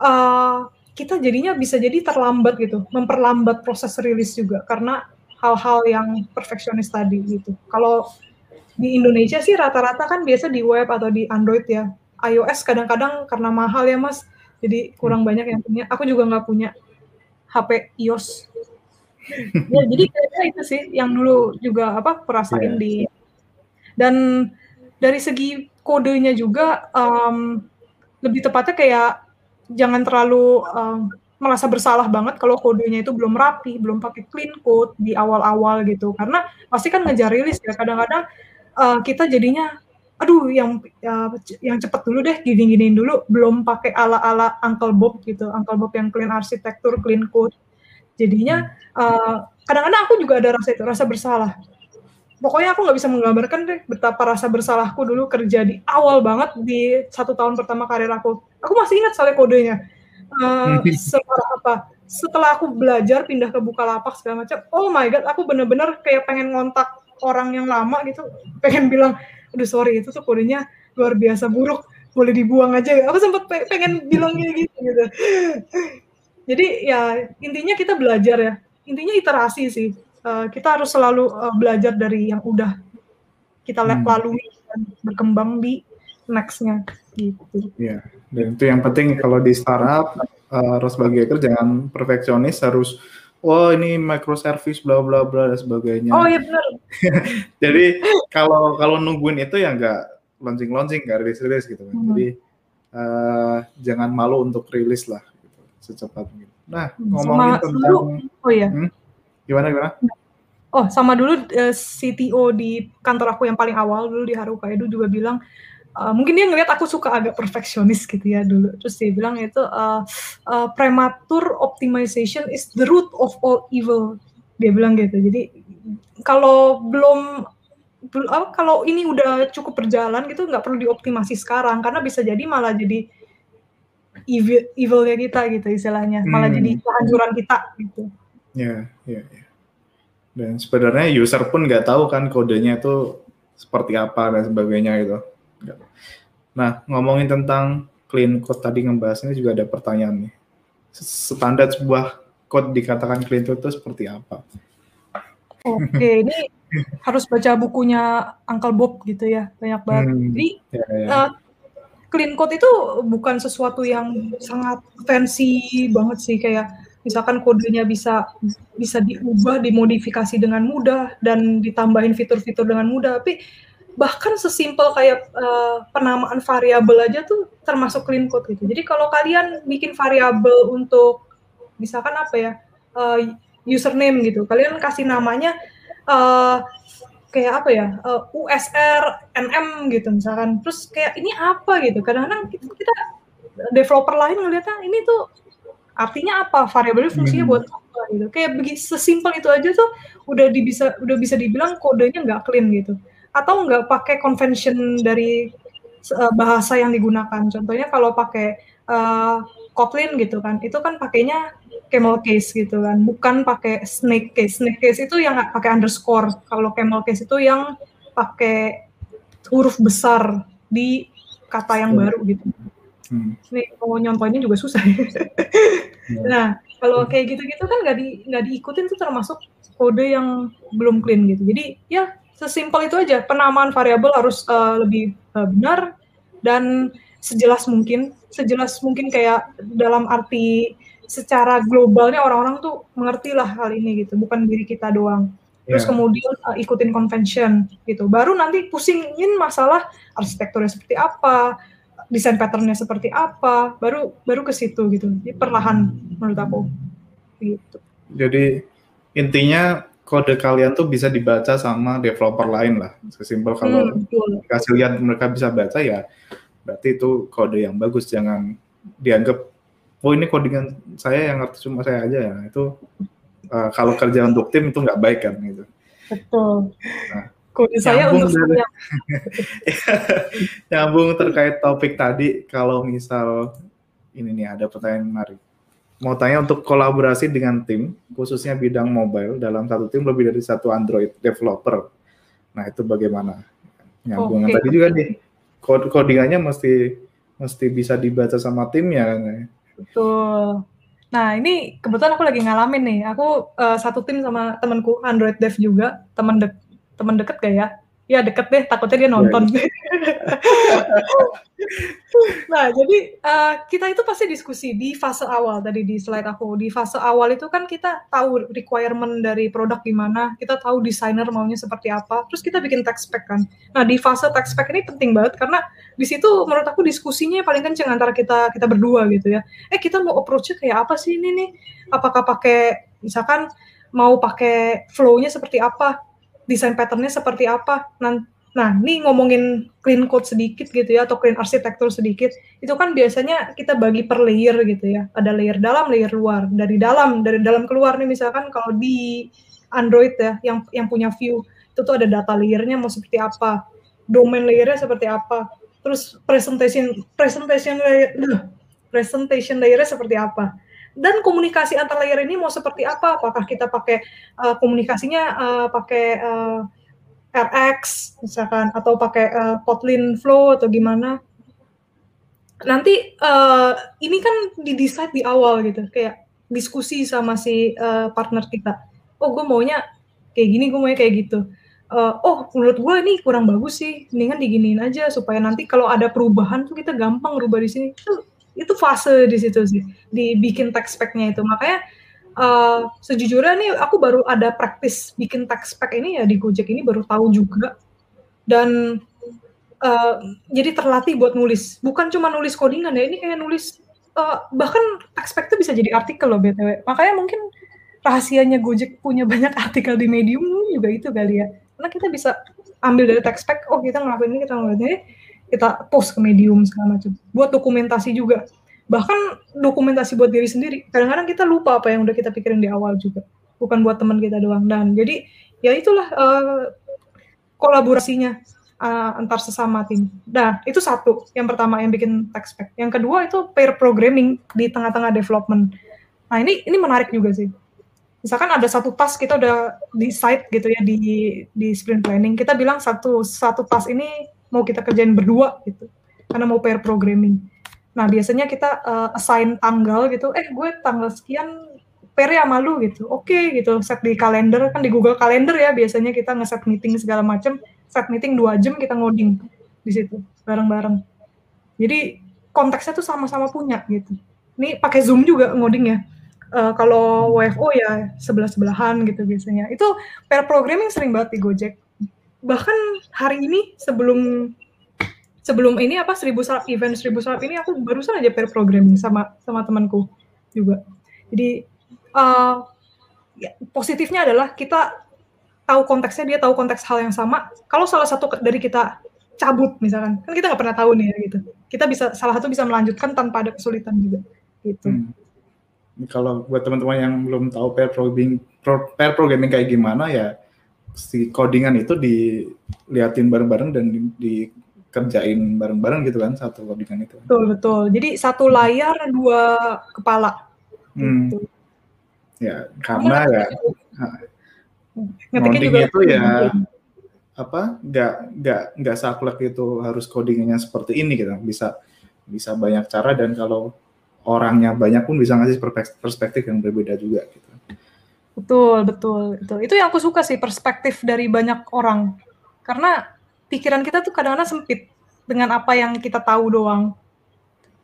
uh, kita jadinya bisa jadi terlambat gitu, memperlambat proses rilis juga karena hal-hal yang perfeksionis tadi gitu. Kalau di Indonesia sih rata-rata kan biasa di web atau di Android ya. iOS kadang-kadang karena mahal ya mas, jadi kurang banyak yang punya. Aku juga nggak punya. HP iOS. ya, jadi kayaknya itu sih yang dulu juga apa perasain yeah. di dan dari segi kodenya juga um, lebih tepatnya kayak jangan terlalu um, merasa bersalah banget kalau kodenya itu belum rapi, belum pakai clean code di awal-awal gitu. Karena pasti kan ngejar rilis ya. Kadang-kadang uh, kita jadinya aduh yang uh, yang cepet dulu deh gini-giniin dulu belum pakai ala-ala Uncle Bob gitu. Uncle Bob yang clean arsitektur clean code. Jadinya eh, kadang-kadang aku juga ada rasa itu rasa bersalah. Pokoknya aku nggak bisa menggambarkan deh betapa rasa bersalahku dulu kerja di awal banget di satu tahun pertama karir aku. Aku masih ingat soalnya kodenya. Uh, separah apa? Setelah aku belajar pindah ke Bukalapak segala macam, oh my god, aku bener-bener kayak pengen ngontak orang yang lama gitu, pengen bilang, aduh sorry itu tuh kodenya luar biasa buruk, boleh dibuang aja. Aku sempat pengen bilang gitu gitu. Jadi ya intinya kita belajar ya, intinya iterasi sih. Uh, kita harus selalu uh, belajar dari yang udah kita hmm. lalui dan berkembang di nextnya gitu. Iya, dan itu yang penting kalau di startup uh, harus bagi jangan perfeksionis harus oh ini microservice bla bla bla dan sebagainya. Oh iya benar. (laughs) Jadi kalau kalau nungguin itu ya nggak launching launching nggak rilis rilis gitu kan. Hmm. Jadi uh, jangan malu untuk rilis lah gitu, secepat mungkin. Nah hmm, ngomongin sama tentang dulu, oh iya. Hmm, gimana gimana? Oh sama dulu uh, eh, CTO di kantor aku yang paling awal dulu di Haruka itu juga bilang uh, mungkin dia ngeliat aku suka agak perfeksionis gitu ya dulu. Terus dia bilang itu uh, uh, premature optimization is the root of all evil. Dia bilang gitu. Jadi kalau belum kalau ini udah cukup berjalan gitu nggak perlu dioptimasi sekarang karena bisa jadi malah jadi evil evilnya kita gitu istilahnya malah hmm. jadi kehancuran kita gitu. Ya, ya, ya. Dan sebenarnya user pun nggak tahu kan kodenya itu seperti apa dan sebagainya gitu. Nah, ngomongin tentang clean code tadi ngebahas ini juga ada pertanyaan nih. Standar sebuah code dikatakan clean code itu seperti apa? Oke, (laughs) ini harus baca bukunya Uncle Bob gitu ya, banyak banget. Hmm, Jadi ya, ya. Uh, clean code itu bukan sesuatu yang sangat fancy banget sih kayak misalkan kodenya bisa bisa diubah, dimodifikasi dengan mudah dan ditambahin fitur-fitur dengan mudah, tapi bahkan sesimpel kayak uh, penamaan variabel aja tuh termasuk clean code gitu. Jadi kalau kalian bikin variabel untuk misalkan apa ya uh, username gitu, kalian kasih namanya uh, kayak apa ya uh, USR NM gitu misalkan. Terus kayak ini apa gitu. Kadang-kadang kita, kita developer lain ngeliatnya ini tuh artinya apa variabel fungsinya hmm. buat apa gitu. Kayak begitu sesimpel itu aja tuh udah bisa udah bisa dibilang kodenya nggak clean gitu atau nggak pakai convention dari uh, bahasa yang digunakan. Contohnya kalau pakai uh, Kotlin gitu kan, itu kan pakainya camel case gitu kan, bukan pakai snake case. Snake case itu yang pakai underscore. Kalau camel case itu yang pakai huruf besar di kata yang baru gitu. Hmm. Ini mau nyontohnya juga susah. (laughs) Hmm. Nah, kalau kayak gitu-gitu kan nggak di nggak diikutin tuh termasuk kode yang belum clean gitu. Jadi ya sesimpel itu aja. Penamaan variabel harus uh, lebih uh, benar dan sejelas mungkin. Sejelas mungkin kayak dalam arti secara globalnya orang-orang tuh mengerti lah hal ini gitu bukan diri kita doang. Terus yeah. kemudian uh, ikutin convention gitu. Baru nanti pusingin masalah arsitekturnya seperti apa desain patternnya seperti apa baru baru ke situ gitu. Jadi perlahan menurut aku. Gitu. Jadi intinya kode kalian tuh bisa dibaca sama developer lain lah. Sesimpel kalau hmm, kasih lihat mereka bisa baca ya berarti itu kode yang bagus. Jangan dianggap oh ini codingan saya yang ngerti cuma saya aja ya. Itu uh, kalau kerja untuk tim itu nggak baik kan gitu. Betul. Nah, kode saya untuk dari, (laughs) nyambung terkait topik tadi kalau misal ini nih ada pertanyaan menarik mau tanya untuk kolaborasi dengan tim, khususnya bidang mobile dalam satu tim lebih dari satu Android developer. Nah itu bagaimana? Nyambung okay. tadi juga nih, kod codingannya mesti mesti bisa dibaca sama tim ya kan? Betul. Nah ini kebetulan aku lagi ngalamin nih. Aku uh, satu tim sama temanku Android dev juga, teman de teman deket gak ya? Ya deket deh takutnya dia nonton. Yeah. (laughs) nah jadi uh, kita itu pasti diskusi di fase awal tadi di slide aku. Di fase awal itu kan kita tahu requirement dari produk gimana kita tahu desainer maunya seperti apa terus kita bikin tech spec kan. Nah di fase tech spec ini penting banget karena di situ menurut aku diskusinya paling kenceng antara kita kita berdua gitu ya. Eh kita mau approach-nya kayak apa sih ini nih? Apakah pakai misalkan mau pakai flow-nya seperti apa desain patternnya seperti apa. Nah, nah, ini ngomongin clean code sedikit gitu ya, atau clean arsitektur sedikit, itu kan biasanya kita bagi per layer gitu ya. Ada layer dalam, layer luar. Dari dalam, dari dalam keluar nih misalkan kalau di Android ya, yang yang punya view, itu tuh ada data layernya mau seperti apa, domain layernya seperti apa, terus presentation presentation layer, (clears throat) presentation layernya seperti apa. Dan komunikasi antar layer ini mau seperti apa? Apakah kita pakai uh, komunikasinya uh, pakai uh, RX misalkan atau pakai uh, Kotlin Flow atau gimana? Nanti uh, ini kan didesain di awal gitu, kayak diskusi sama si uh, partner kita. Oh, gue maunya kayak gini, gue maunya kayak gitu. Uh, oh, menurut gue ini kurang bagus sih, mendingan diginiin aja supaya nanti kalau ada perubahan tuh kita gampang rubah di sini. Itu fase di situ sih dibikin text spec-nya itu. Makanya uh, sejujurnya nih aku baru ada praktis bikin text spec ini ya di Gojek ini baru tahu juga. Dan uh, jadi terlatih buat nulis. Bukan cuma nulis codingan ya ini kayak nulis uh, bahkan text spec itu bisa jadi artikel loh btw makanya mungkin rahasianya Gojek punya banyak artikel di Medium juga itu kali ya. Karena kita bisa ambil dari text spec oh kita ngelakuin ini kita ngelakuin ini kita post ke medium segala macam buat dokumentasi juga bahkan dokumentasi buat diri sendiri kadang-kadang kita lupa apa yang udah kita pikirin di awal juga bukan buat teman kita doang dan jadi ya itulah uh, kolaborasinya uh, antar sesama tim. Nah, itu satu yang pertama yang bikin tech spec. Yang kedua itu pair programming di tengah-tengah development. Nah, ini ini menarik juga sih. Misalkan ada satu task kita udah di site gitu ya di di sprint planning, kita bilang satu satu task ini mau kita kerjain berdua gitu. Karena mau pair programming. Nah biasanya kita uh, assign tanggal gitu. Eh gue tanggal sekian pair ya malu gitu. Oke okay, gitu. Set di kalender. Kan di Google Calendar ya biasanya kita ngeset meeting segala macam set meeting dua jam kita ngoding di situ bareng-bareng. Jadi konteksnya tuh sama-sama punya gitu. Ini pakai Zoom juga ngoding ya. Uh, kalau WFO ya sebelah-sebelahan gitu biasanya. Itu pair programming sering banget di Gojek bahkan hari ini sebelum sebelum ini apa seribu salap event seribu salap ini aku barusan aja pair programming sama sama temanku juga. Jadi uh, ya, positifnya adalah kita tahu konteksnya dia tahu konteks hal yang sama. Kalau salah satu dari kita cabut misalkan kan kita nggak pernah tahu nih ya gitu. Kita bisa salah satu bisa melanjutkan tanpa ada kesulitan juga gitu. Hmm. kalau buat teman-teman yang belum tahu pair programming pair programming kayak gimana ya si codingan itu diliatin bareng-bareng dan di, dikerjain bareng-bareng gitu kan satu codingan itu. Betul betul. Jadi satu layar dua kepala. Hmm. Gitu. Ya karena ya ngetiknya juga itu ya apa nggak nggak nggak saklek itu harus codingannya seperti ini gitu bisa bisa banyak cara dan kalau orangnya banyak pun bisa ngasih perspektif yang berbeda juga gitu. Betul, betul. Itu itu yang aku suka sih perspektif dari banyak orang. Karena pikiran kita tuh kadang-kadang sempit dengan apa yang kita tahu doang.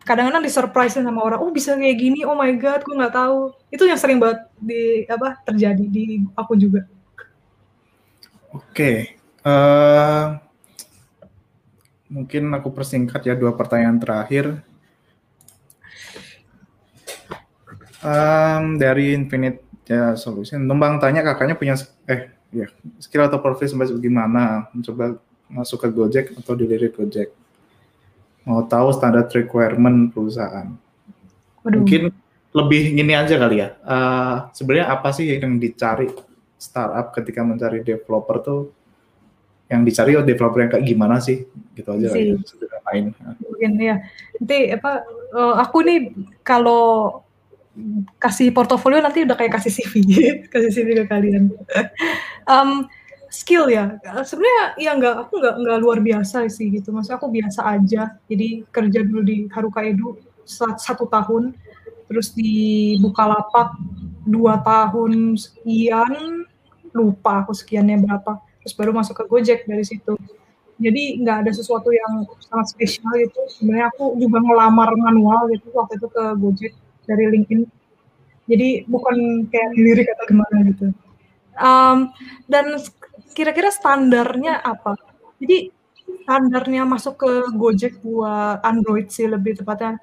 Kadang-kadang disurprise sama orang, oh bisa kayak gini, oh my god, gue nggak tahu. Itu yang sering banget di apa terjadi di aku juga. Oke, okay. uh, eh, mungkin aku persingkat ya dua pertanyaan terakhir. Um, dari Infinite ya solusi. Numpang tanya kakaknya punya eh ya skill atau profil sampai bagaimana mencoba masuk ke Gojek atau dilirik Gojek. Mau tahu standar requirement perusahaan. Waduh. mungkin lebih gini aja kali ya. Uh, sebenarnya apa sih yang dicari startup ketika mencari developer tuh? Yang dicari oh developer yang kayak gimana sih? Gitu aja lah ya, lain mungkin ya nanti apa uh, aku nih kalau kasih portofolio nanti udah kayak kasih CV, (laughs) kasih CV ke kalian. um, skill ya, sebenarnya ya nggak aku nggak nggak luar biasa sih gitu. Maksudnya aku biasa aja. Jadi kerja dulu di Haruka Edu satu tahun, terus di Bukalapak dua tahun sekian, lupa aku sekiannya berapa. Terus baru masuk ke Gojek dari situ. Jadi nggak ada sesuatu yang sangat spesial gitu. Sebenarnya aku juga ngelamar manual gitu waktu itu ke Gojek dari LinkedIn. Jadi bukan kayak lirik atau gimana gitu. Um, dan kira-kira standarnya apa? Jadi standarnya masuk ke Gojek buat Android sih lebih tepatnya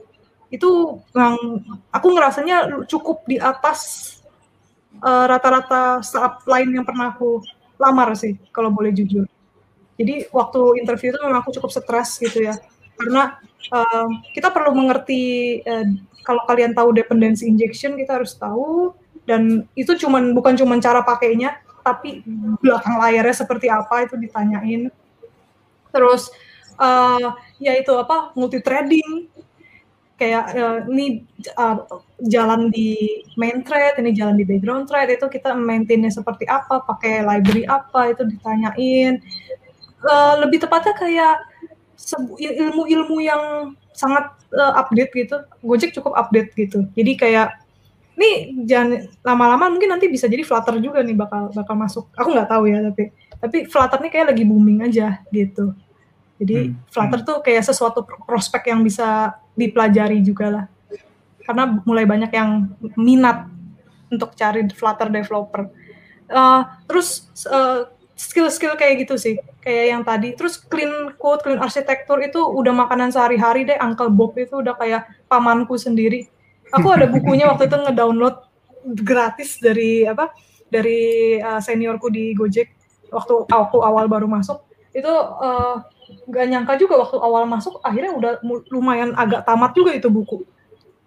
itu yang aku ngerasanya cukup di atas uh, rata-rata startup lain yang pernah aku lamar sih kalau boleh jujur. Jadi waktu interview itu memang aku cukup stres gitu ya karena uh, kita perlu mengerti uh, kalau kalian tahu dependency injection kita harus tahu. Dan itu cuman bukan cuman cara pakainya tapi belakang layarnya seperti apa itu ditanyain. Terus uh, ya itu apa multi trading kayak uh, ini uh, jalan di main thread, ini jalan di background thread itu kita maintainnya seperti apa, pakai library apa itu ditanyain. Uh, lebih tepatnya kayak ilmu-ilmu yang sangat uh, update gitu. Gojek cukup update gitu. Jadi kayak ini jangan lama-lama mungkin nanti bisa jadi Flutter juga nih bakal bakal masuk. Aku nggak tahu ya tapi tapi Flutter nih kayak lagi booming aja gitu. Jadi hmm. Flutter hmm. tuh kayak sesuatu prospek yang bisa dipelajari juga lah. Karena mulai banyak yang minat untuk cari Flutter developer. Uh, terus uh, skill-skill kayak gitu sih, kayak yang tadi. Terus clean code, clean arsitektur itu udah makanan sehari-hari deh. Uncle Bob itu udah kayak pamanku sendiri aku ada bukunya waktu itu ngedownload gratis dari apa dari uh, seniorku di Gojek waktu aku awal baru masuk itu uh, gak nyangka juga waktu awal masuk akhirnya udah lumayan agak tamat juga itu buku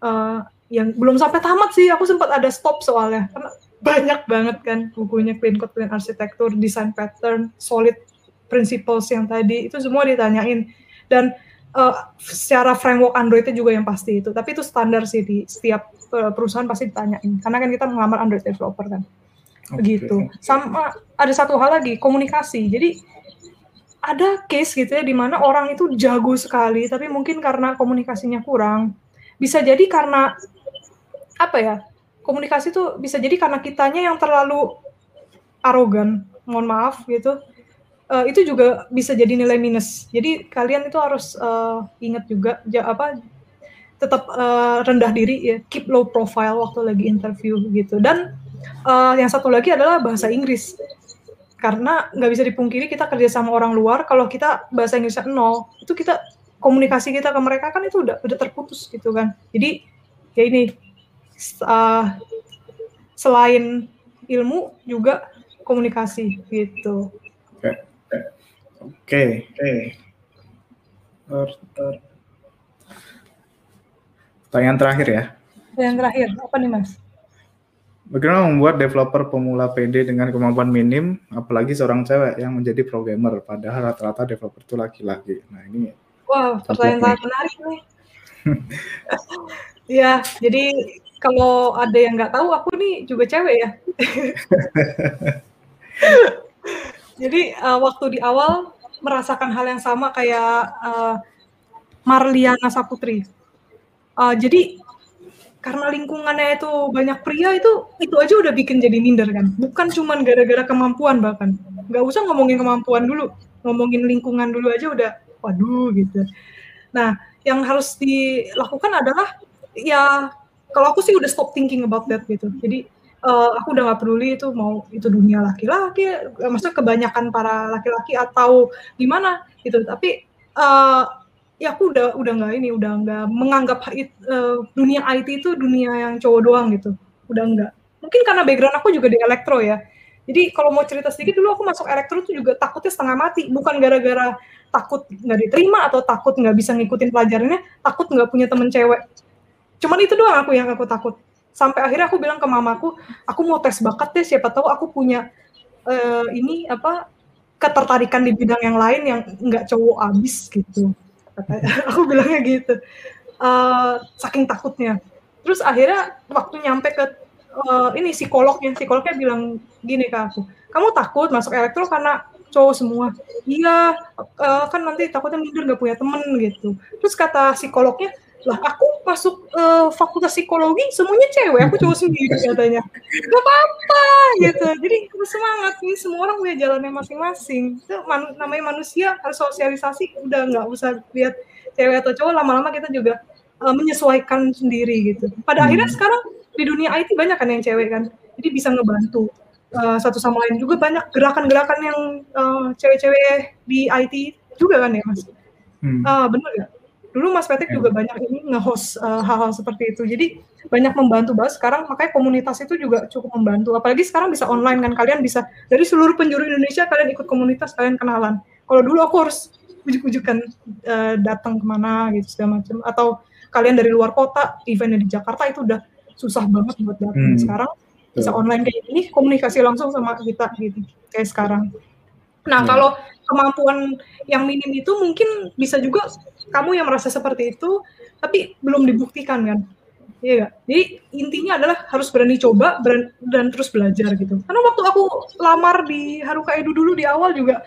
uh, yang belum sampai tamat sih aku sempat ada stop soalnya karena banyak banget kan bukunya clean code clean arsitektur design pattern solid principles yang tadi itu semua ditanyain dan uh, secara framework Android itu juga yang pasti itu. Tapi itu standar sih di setiap uh, perusahaan pasti ditanyain. Karena kan kita mengamar Android developer kan. Begitu. Sama ada satu hal lagi, komunikasi. Jadi ada case gitu ya di mana orang itu jago sekali tapi mungkin karena komunikasinya kurang. Bisa jadi karena apa ya? Komunikasi itu bisa jadi karena kitanya yang terlalu arogan, mohon maaf gitu uh, itu juga bisa jadi nilai minus. Jadi kalian itu harus uh, ingat juga ja, apa tetap uh, rendah diri ya, keep low profile waktu lagi interview gitu. Dan uh, yang satu lagi adalah bahasa Inggris. Karena nggak bisa dipungkiri kita kerja sama orang luar, kalau kita bahasa Inggrisnya nol, itu kita komunikasi kita ke mereka kan itu udah udah terputus gitu kan. Jadi ya ini uh, selain ilmu juga komunikasi gitu. Oke. Oke. Pertanyaan terakhir ya. Pertanyaan terakhir, apa nih Mas? Bagaimana membuat developer pemula PD dengan kemampuan minim, apalagi seorang cewek yang menjadi programmer, padahal rata-rata developer itu laki-laki. Nah ini. Wow, pertanyaan sangat menarik nih. (laughs) ya, jadi kalau ada yang nggak tahu, aku nih juga cewek ya. (laughs) Jadi uh, waktu di awal merasakan hal yang sama kayak uh, Marliana Saputri. Uh, jadi karena lingkungannya itu banyak pria itu itu aja udah bikin jadi minder kan. Bukan cuman gara-gara kemampuan bahkan. Nggak usah ngomongin kemampuan dulu, ngomongin lingkungan dulu aja udah waduh gitu. Nah, yang harus dilakukan adalah ya kalau aku sih udah stop thinking about that gitu. Jadi uh, aku udah nggak peduli itu mau itu dunia laki-laki, eh, maksudnya kebanyakan para laki-laki atau gimana gitu. Tapi uh, ya aku udah udah nggak ini, udah nggak menganggap uh, dunia IT itu dunia yang cowok doang gitu. Udah nggak. Mungkin karena background aku juga di elektro ya. Jadi kalau mau cerita sedikit dulu aku masuk elektro itu juga takutnya setengah mati, bukan gara-gara takut nggak diterima atau takut nggak bisa ngikutin pelajarannya, takut nggak punya temen cewek. Cuman itu doang aku yang aku takut. Sampai akhirnya aku bilang ke mamaku aku mau tes bakat deh siapa tahu aku punya uh, ini apa ketertarikan di bidang yang lain yang nggak cowok abis gitu. (laughs) Aku bilangnya gitu. Uh, saking takutnya. Terus akhirnya waktu nyampe ke uh, ini psikolognya psikolognya bilang gini ke aku kamu takut masuk elektro karena cowok semua? Iya uh, kan nanti takutnya minder nggak punya temen gitu. Terus kata psikolognya lah aku masuk uh, fakultas psikologi semuanya cewek. Aku cowok sendiri (laughs) katanya. Gak apa-apa gitu. Jadi semangat. Nih semua orang punya jalannya masing-masing. Itu man, namanya manusia harus sosialisasi. Udah nggak usah lihat cewek atau cowok. Lama-lama kita juga uh, menyesuaikan sendiri gitu. Pada hmm. akhirnya sekarang di dunia IT banyak kan yang cewek kan? Jadi bisa ngebantu uh, satu sama lain. Juga banyak gerakan-gerakan yang uh, cewek-cewek di IT juga kan ya mas? Hmm. uh, benar ya Dulu Mas Petik juga banyak ini nge-host uh, hal-hal seperti itu. Jadi banyak membantu banget sekarang makanya komunitas itu juga cukup membantu. Apalagi sekarang bisa online kan kalian bisa dari seluruh penjuru Indonesia kalian ikut komunitas, kalian kenalan. Kalau dulu aku harus ujuk-ujukan uh, datang ke mana gitu segala macam atau kalian dari luar kota eventnya di Jakarta itu udah susah banget buat datang. Hmm. Sekarang bisa online kayak gini komunikasi langsung sama kita gitu kayak sekarang. Nah, hmm. kalau kemampuan yang minim itu mungkin bisa juga kamu yang merasa seperti itu, tapi belum dibuktikan kan. Iya gak? Jadi intinya adalah harus berani coba berani, dan terus belajar gitu. Karena waktu aku lamar di Haruka Edu dulu di awal juga,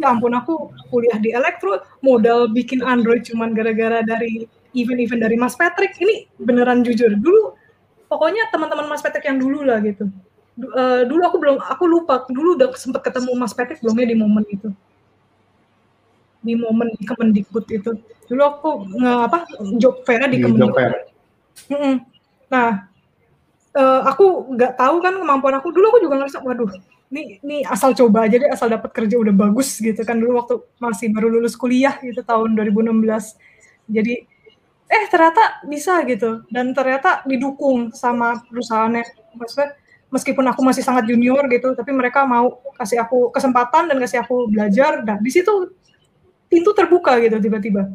ya ampun aku kuliah di elektro, modal bikin Android cuman gara-gara dari event-event dari Mas Patrick. Ini beneran jujur. Dulu pokoknya teman-teman Mas Patrick yang dulu lah gitu. Uh, dulu aku belum, aku lupa. Dulu udah sempat ketemu Mas Patrick belumnya di momen itu di momen di Kemendikbud itu. Dulu aku nge, apa job fair di, di Kemendikbud. Mm -mm. Nah, uh, aku nggak tahu kan kemampuan aku. Dulu aku juga ngerasa, waduh, ini ini asal coba aja deh, asal dapat kerja udah bagus gitu kan. Dulu waktu masih baru lulus kuliah gitu tahun 2016. Jadi eh ternyata bisa gitu dan ternyata didukung sama perusahaannya. Maksudnya meskipun aku masih sangat junior gitu, tapi mereka mau kasih aku kesempatan dan kasih aku belajar. Nah, di situ pintu terbuka gitu tiba-tiba.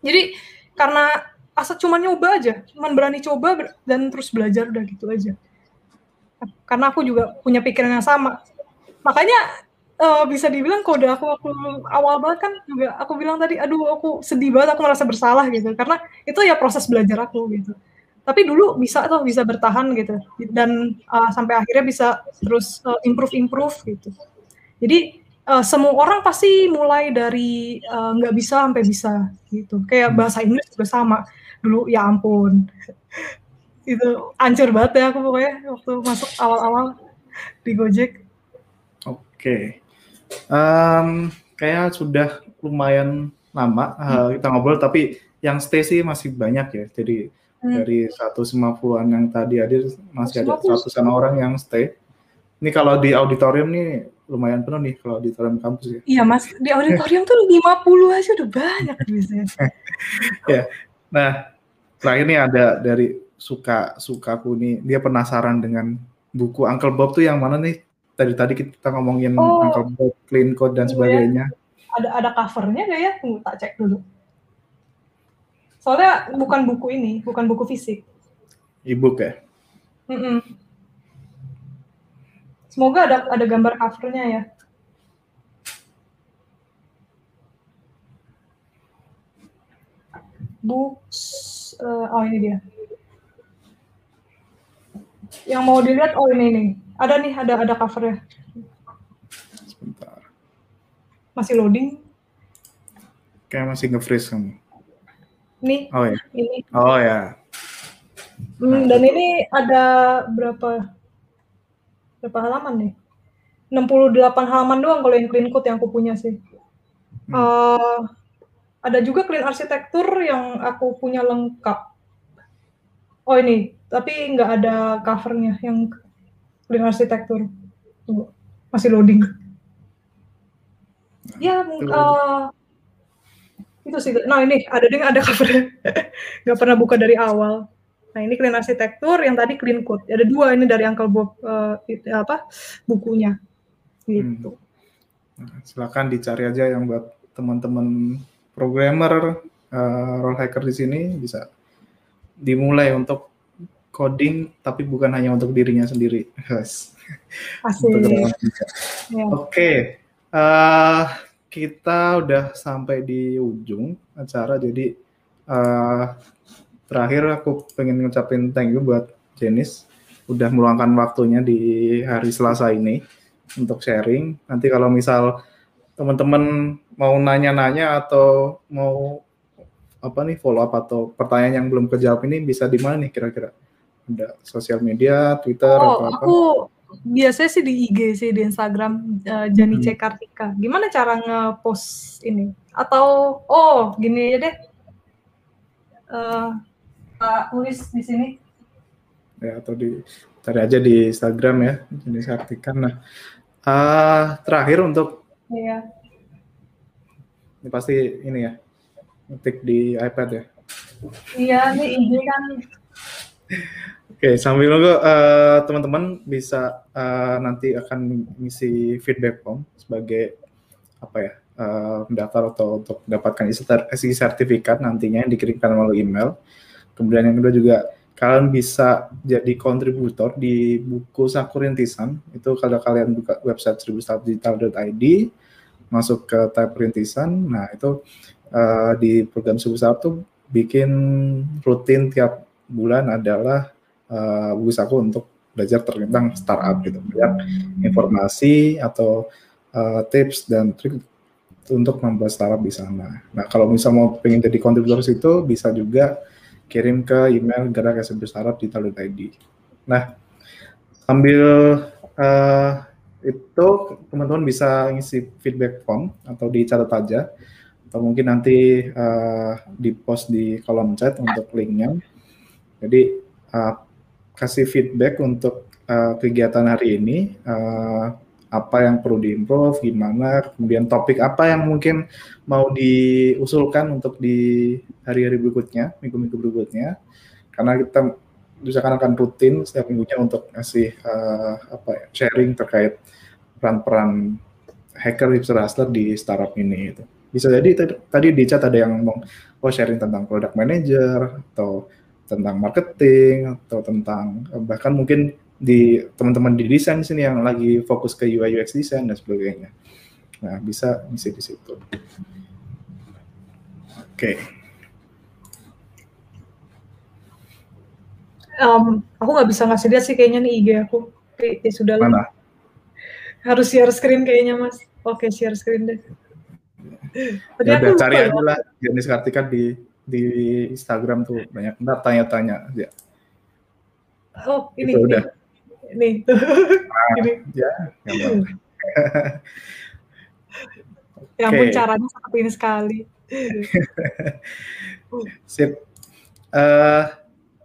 Jadi karena asal cuma nyoba aja, cuma berani coba dan terus belajar udah gitu aja. Karena aku juga punya pikiran yang sama. Makanya uh, bisa dibilang kode aku aku awal banget kan juga aku bilang tadi, aduh aku sedih banget, aku merasa bersalah gitu. Karena itu ya proses belajar aku gitu. Tapi dulu bisa tuh bisa bertahan gitu dan uh, sampai akhirnya bisa terus uh, improve improve gitu. Jadi uh, semua orang pasti mulai dari eh, nggak uh, bisa sampai bisa gitu. Kayak hmm. bahasa Inggris juga sama. Dulu ya ampun. (laughs) itu ancur banget ya aku pokoknya waktu masuk awal-awal di Gojek. Oke. Okay. Um, kayak sudah lumayan lama uh, kita ngobrol tapi yang stay sih masih banyak ya. Jadi hmm. dari 150-an yang tadi hadir masih 150. ada ratusan orang yang stay. Ini kalau di auditorium nih lumayan penuh nih kalau di auditorium kampus ya. Iya mas, di auditorium tuh 50 aja udah banyak biasanya. (laughs) ya, nah terakhir nih ada dari suka suka aku nih, dia penasaran dengan buku Uncle Bob tuh yang mana nih? Tadi tadi kita ngomongin oh, Uncle Bob, Clean Code dan iya. sebagainya. Ada ada covernya gak ya? Tunggu tak cek dulu. Soalnya bukan buku ini, bukan buku fisik. E-book ya? Mm -mm. Semoga ada ada gambar covernya ya. Books, uh, oh ini dia. Yang mau dilihat, oh ini nih. Ada nih, ada ada covernya. Sebentar. Masih loading. Kayak masih nge-freeze kamu. Nih. Oh ya. Ini. Oh ya. Hmm, dan ini ada berapa? Berapa halaman nih? 68 halaman doang kalau yang clean code yang aku punya sih. Hmm. Uh, ada juga clean arsitektur yang aku punya lengkap. Oh ini, tapi nggak ada covernya yang clean arsitektur. Tunggu, masih loading. Ya, uh, itu sih. Nah ini ada dengan ada covernya. (laughs) nggak pernah buka dari awal. Nah ini clean arsitektur, yang tadi clean code. Ada dua ini dari Uncle Bob uh, itu, apa bukunya. Gitu. Hmm. Nah, silakan dicari aja yang buat teman-teman programmer, uh, role hacker di sini bisa dimulai untuk coding, tapi bukan hanya untuk dirinya sendiri. Yes. Asik. ya. Oke, okay. uh, eh, kita udah sampai di ujung acara, jadi uh, terakhir aku pengen ngucapin thank you buat Jenis udah meluangkan waktunya di hari Selasa ini untuk sharing. Nanti kalau misal teman-teman mau nanya-nanya atau mau apa nih follow up atau pertanyaan yang belum kejawab ini bisa di mana nih kira-kira? Ada sosial media, Twitter oh, atau apa? Aku biasanya sih di IG sih di Instagram uh, Jani hmm. C Kartika. Gimana cara nge-post ini? Atau oh gini aja deh. Uh, Pak tulis di sini. Ya, atau di cari aja di Instagram ya, jenis artikan. Nah, uh, terakhir untuk Iya. Ini pasti ini ya, ngetik di iPad ya. Iya, ini ini kan. Oke, sambil nunggu uh, teman-teman bisa uh, nanti akan mengisi feedback form sebagai apa ya uh, mendaftar atau untuk mendapatkan isi sertifikat nantinya yang dikirimkan melalui email. Kemudian yang kedua juga kalian bisa jadi kontributor di buku Sakurintisan. Itu kalau kalian buka website seribu digital.id, masuk ke tab perintisan. Nah itu uh, di program startup tuh bikin rutin tiap bulan adalah uh, buku saku untuk belajar tentang startup gitu, banyak informasi atau uh, tips dan trik untuk membuat startup di sana. Nah kalau misalnya mau pengen jadi kontributor situ bisa juga kirim ke email gerak startup di Talent.id. Nah sambil uh, itu teman-teman bisa ngisi feedback form atau dicatat aja atau mungkin nanti uh, di post di kolom chat untuk linknya. Jadi uh, kasih feedback untuk uh, kegiatan hari ini, uh, apa yang perlu diimprove, gimana, kemudian topik apa yang mungkin mau diusulkan untuk di hari-hari berikutnya, minggu-minggu berikutnya, karena kita misalkan akan rutin setiap minggunya untuk ngasih uh, apa ya, sharing terkait peran-peran hacker hipster hustler di startup ini itu. Bisa jadi tadi di chat ada yang ngomong oh sharing tentang product manager atau tentang marketing atau tentang bahkan mungkin di teman-teman di desain sini yang lagi fokus ke UI UX design dan sebagainya. Nah, bisa ngisi di situ. Oke. Okay. Um, aku nggak bisa ngasih lihat sih kayaknya nih IG aku. Oke, ya sudah Mana? Harus share screen kayaknya, Mas. Oke, share screen deh. Tadi ya udah cari aja lah jenis Kartika di di Instagram tuh banyak ntar tanya-tanya aja. Oh ini, Itu udah. Ini, Nah, ini. Ya, ya ampun caranya seperti ini sekali. (laughs) Sip. Uh,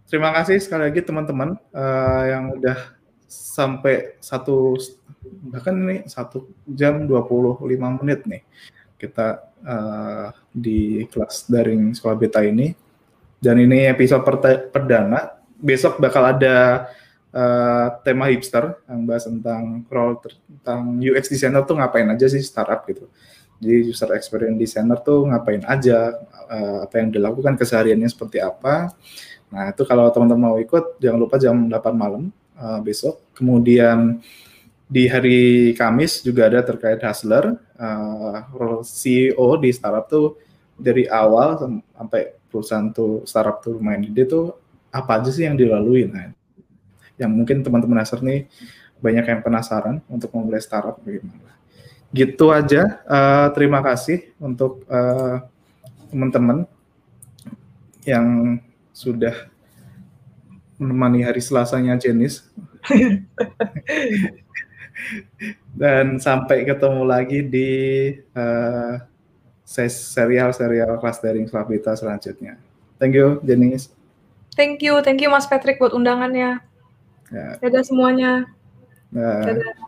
terima kasih sekali lagi teman-teman uh, yang udah sampai satu bahkan ini satu jam 25 menit nih kita uh, di kelas daring sekolah beta ini. Dan ini episode perdana. Besok bakal ada uh, tema hipster yang bahas tentang role tentang UX designer tuh ngapain aja sih startup gitu. Jadi user experience designer tuh ngapain aja, uh, apa yang dilakukan kesehariannya seperti apa. Nah itu kalau teman-teman mau ikut jangan lupa jam 8 malam uh, besok. Kemudian di hari Kamis juga ada terkait hustler, uh, role CEO di startup tuh dari awal sampai perusahaan tuh startup tuh main ide tuh apa aja sih yang dilalui nah yang mungkin teman-teman hustler nih banyak yang penasaran untuk memulai startup bagaimana gitu aja uh, terima kasih untuk uh, teman-teman yang sudah menemani hari Selasanya Jenis (laughs) Dan sampai ketemu lagi di uh, serial-serial kelas daring selanjutnya. Thank you, Jenis. Thank you, thank you Mas Patrick buat undangannya. Ya. Dadah semuanya. Dadah.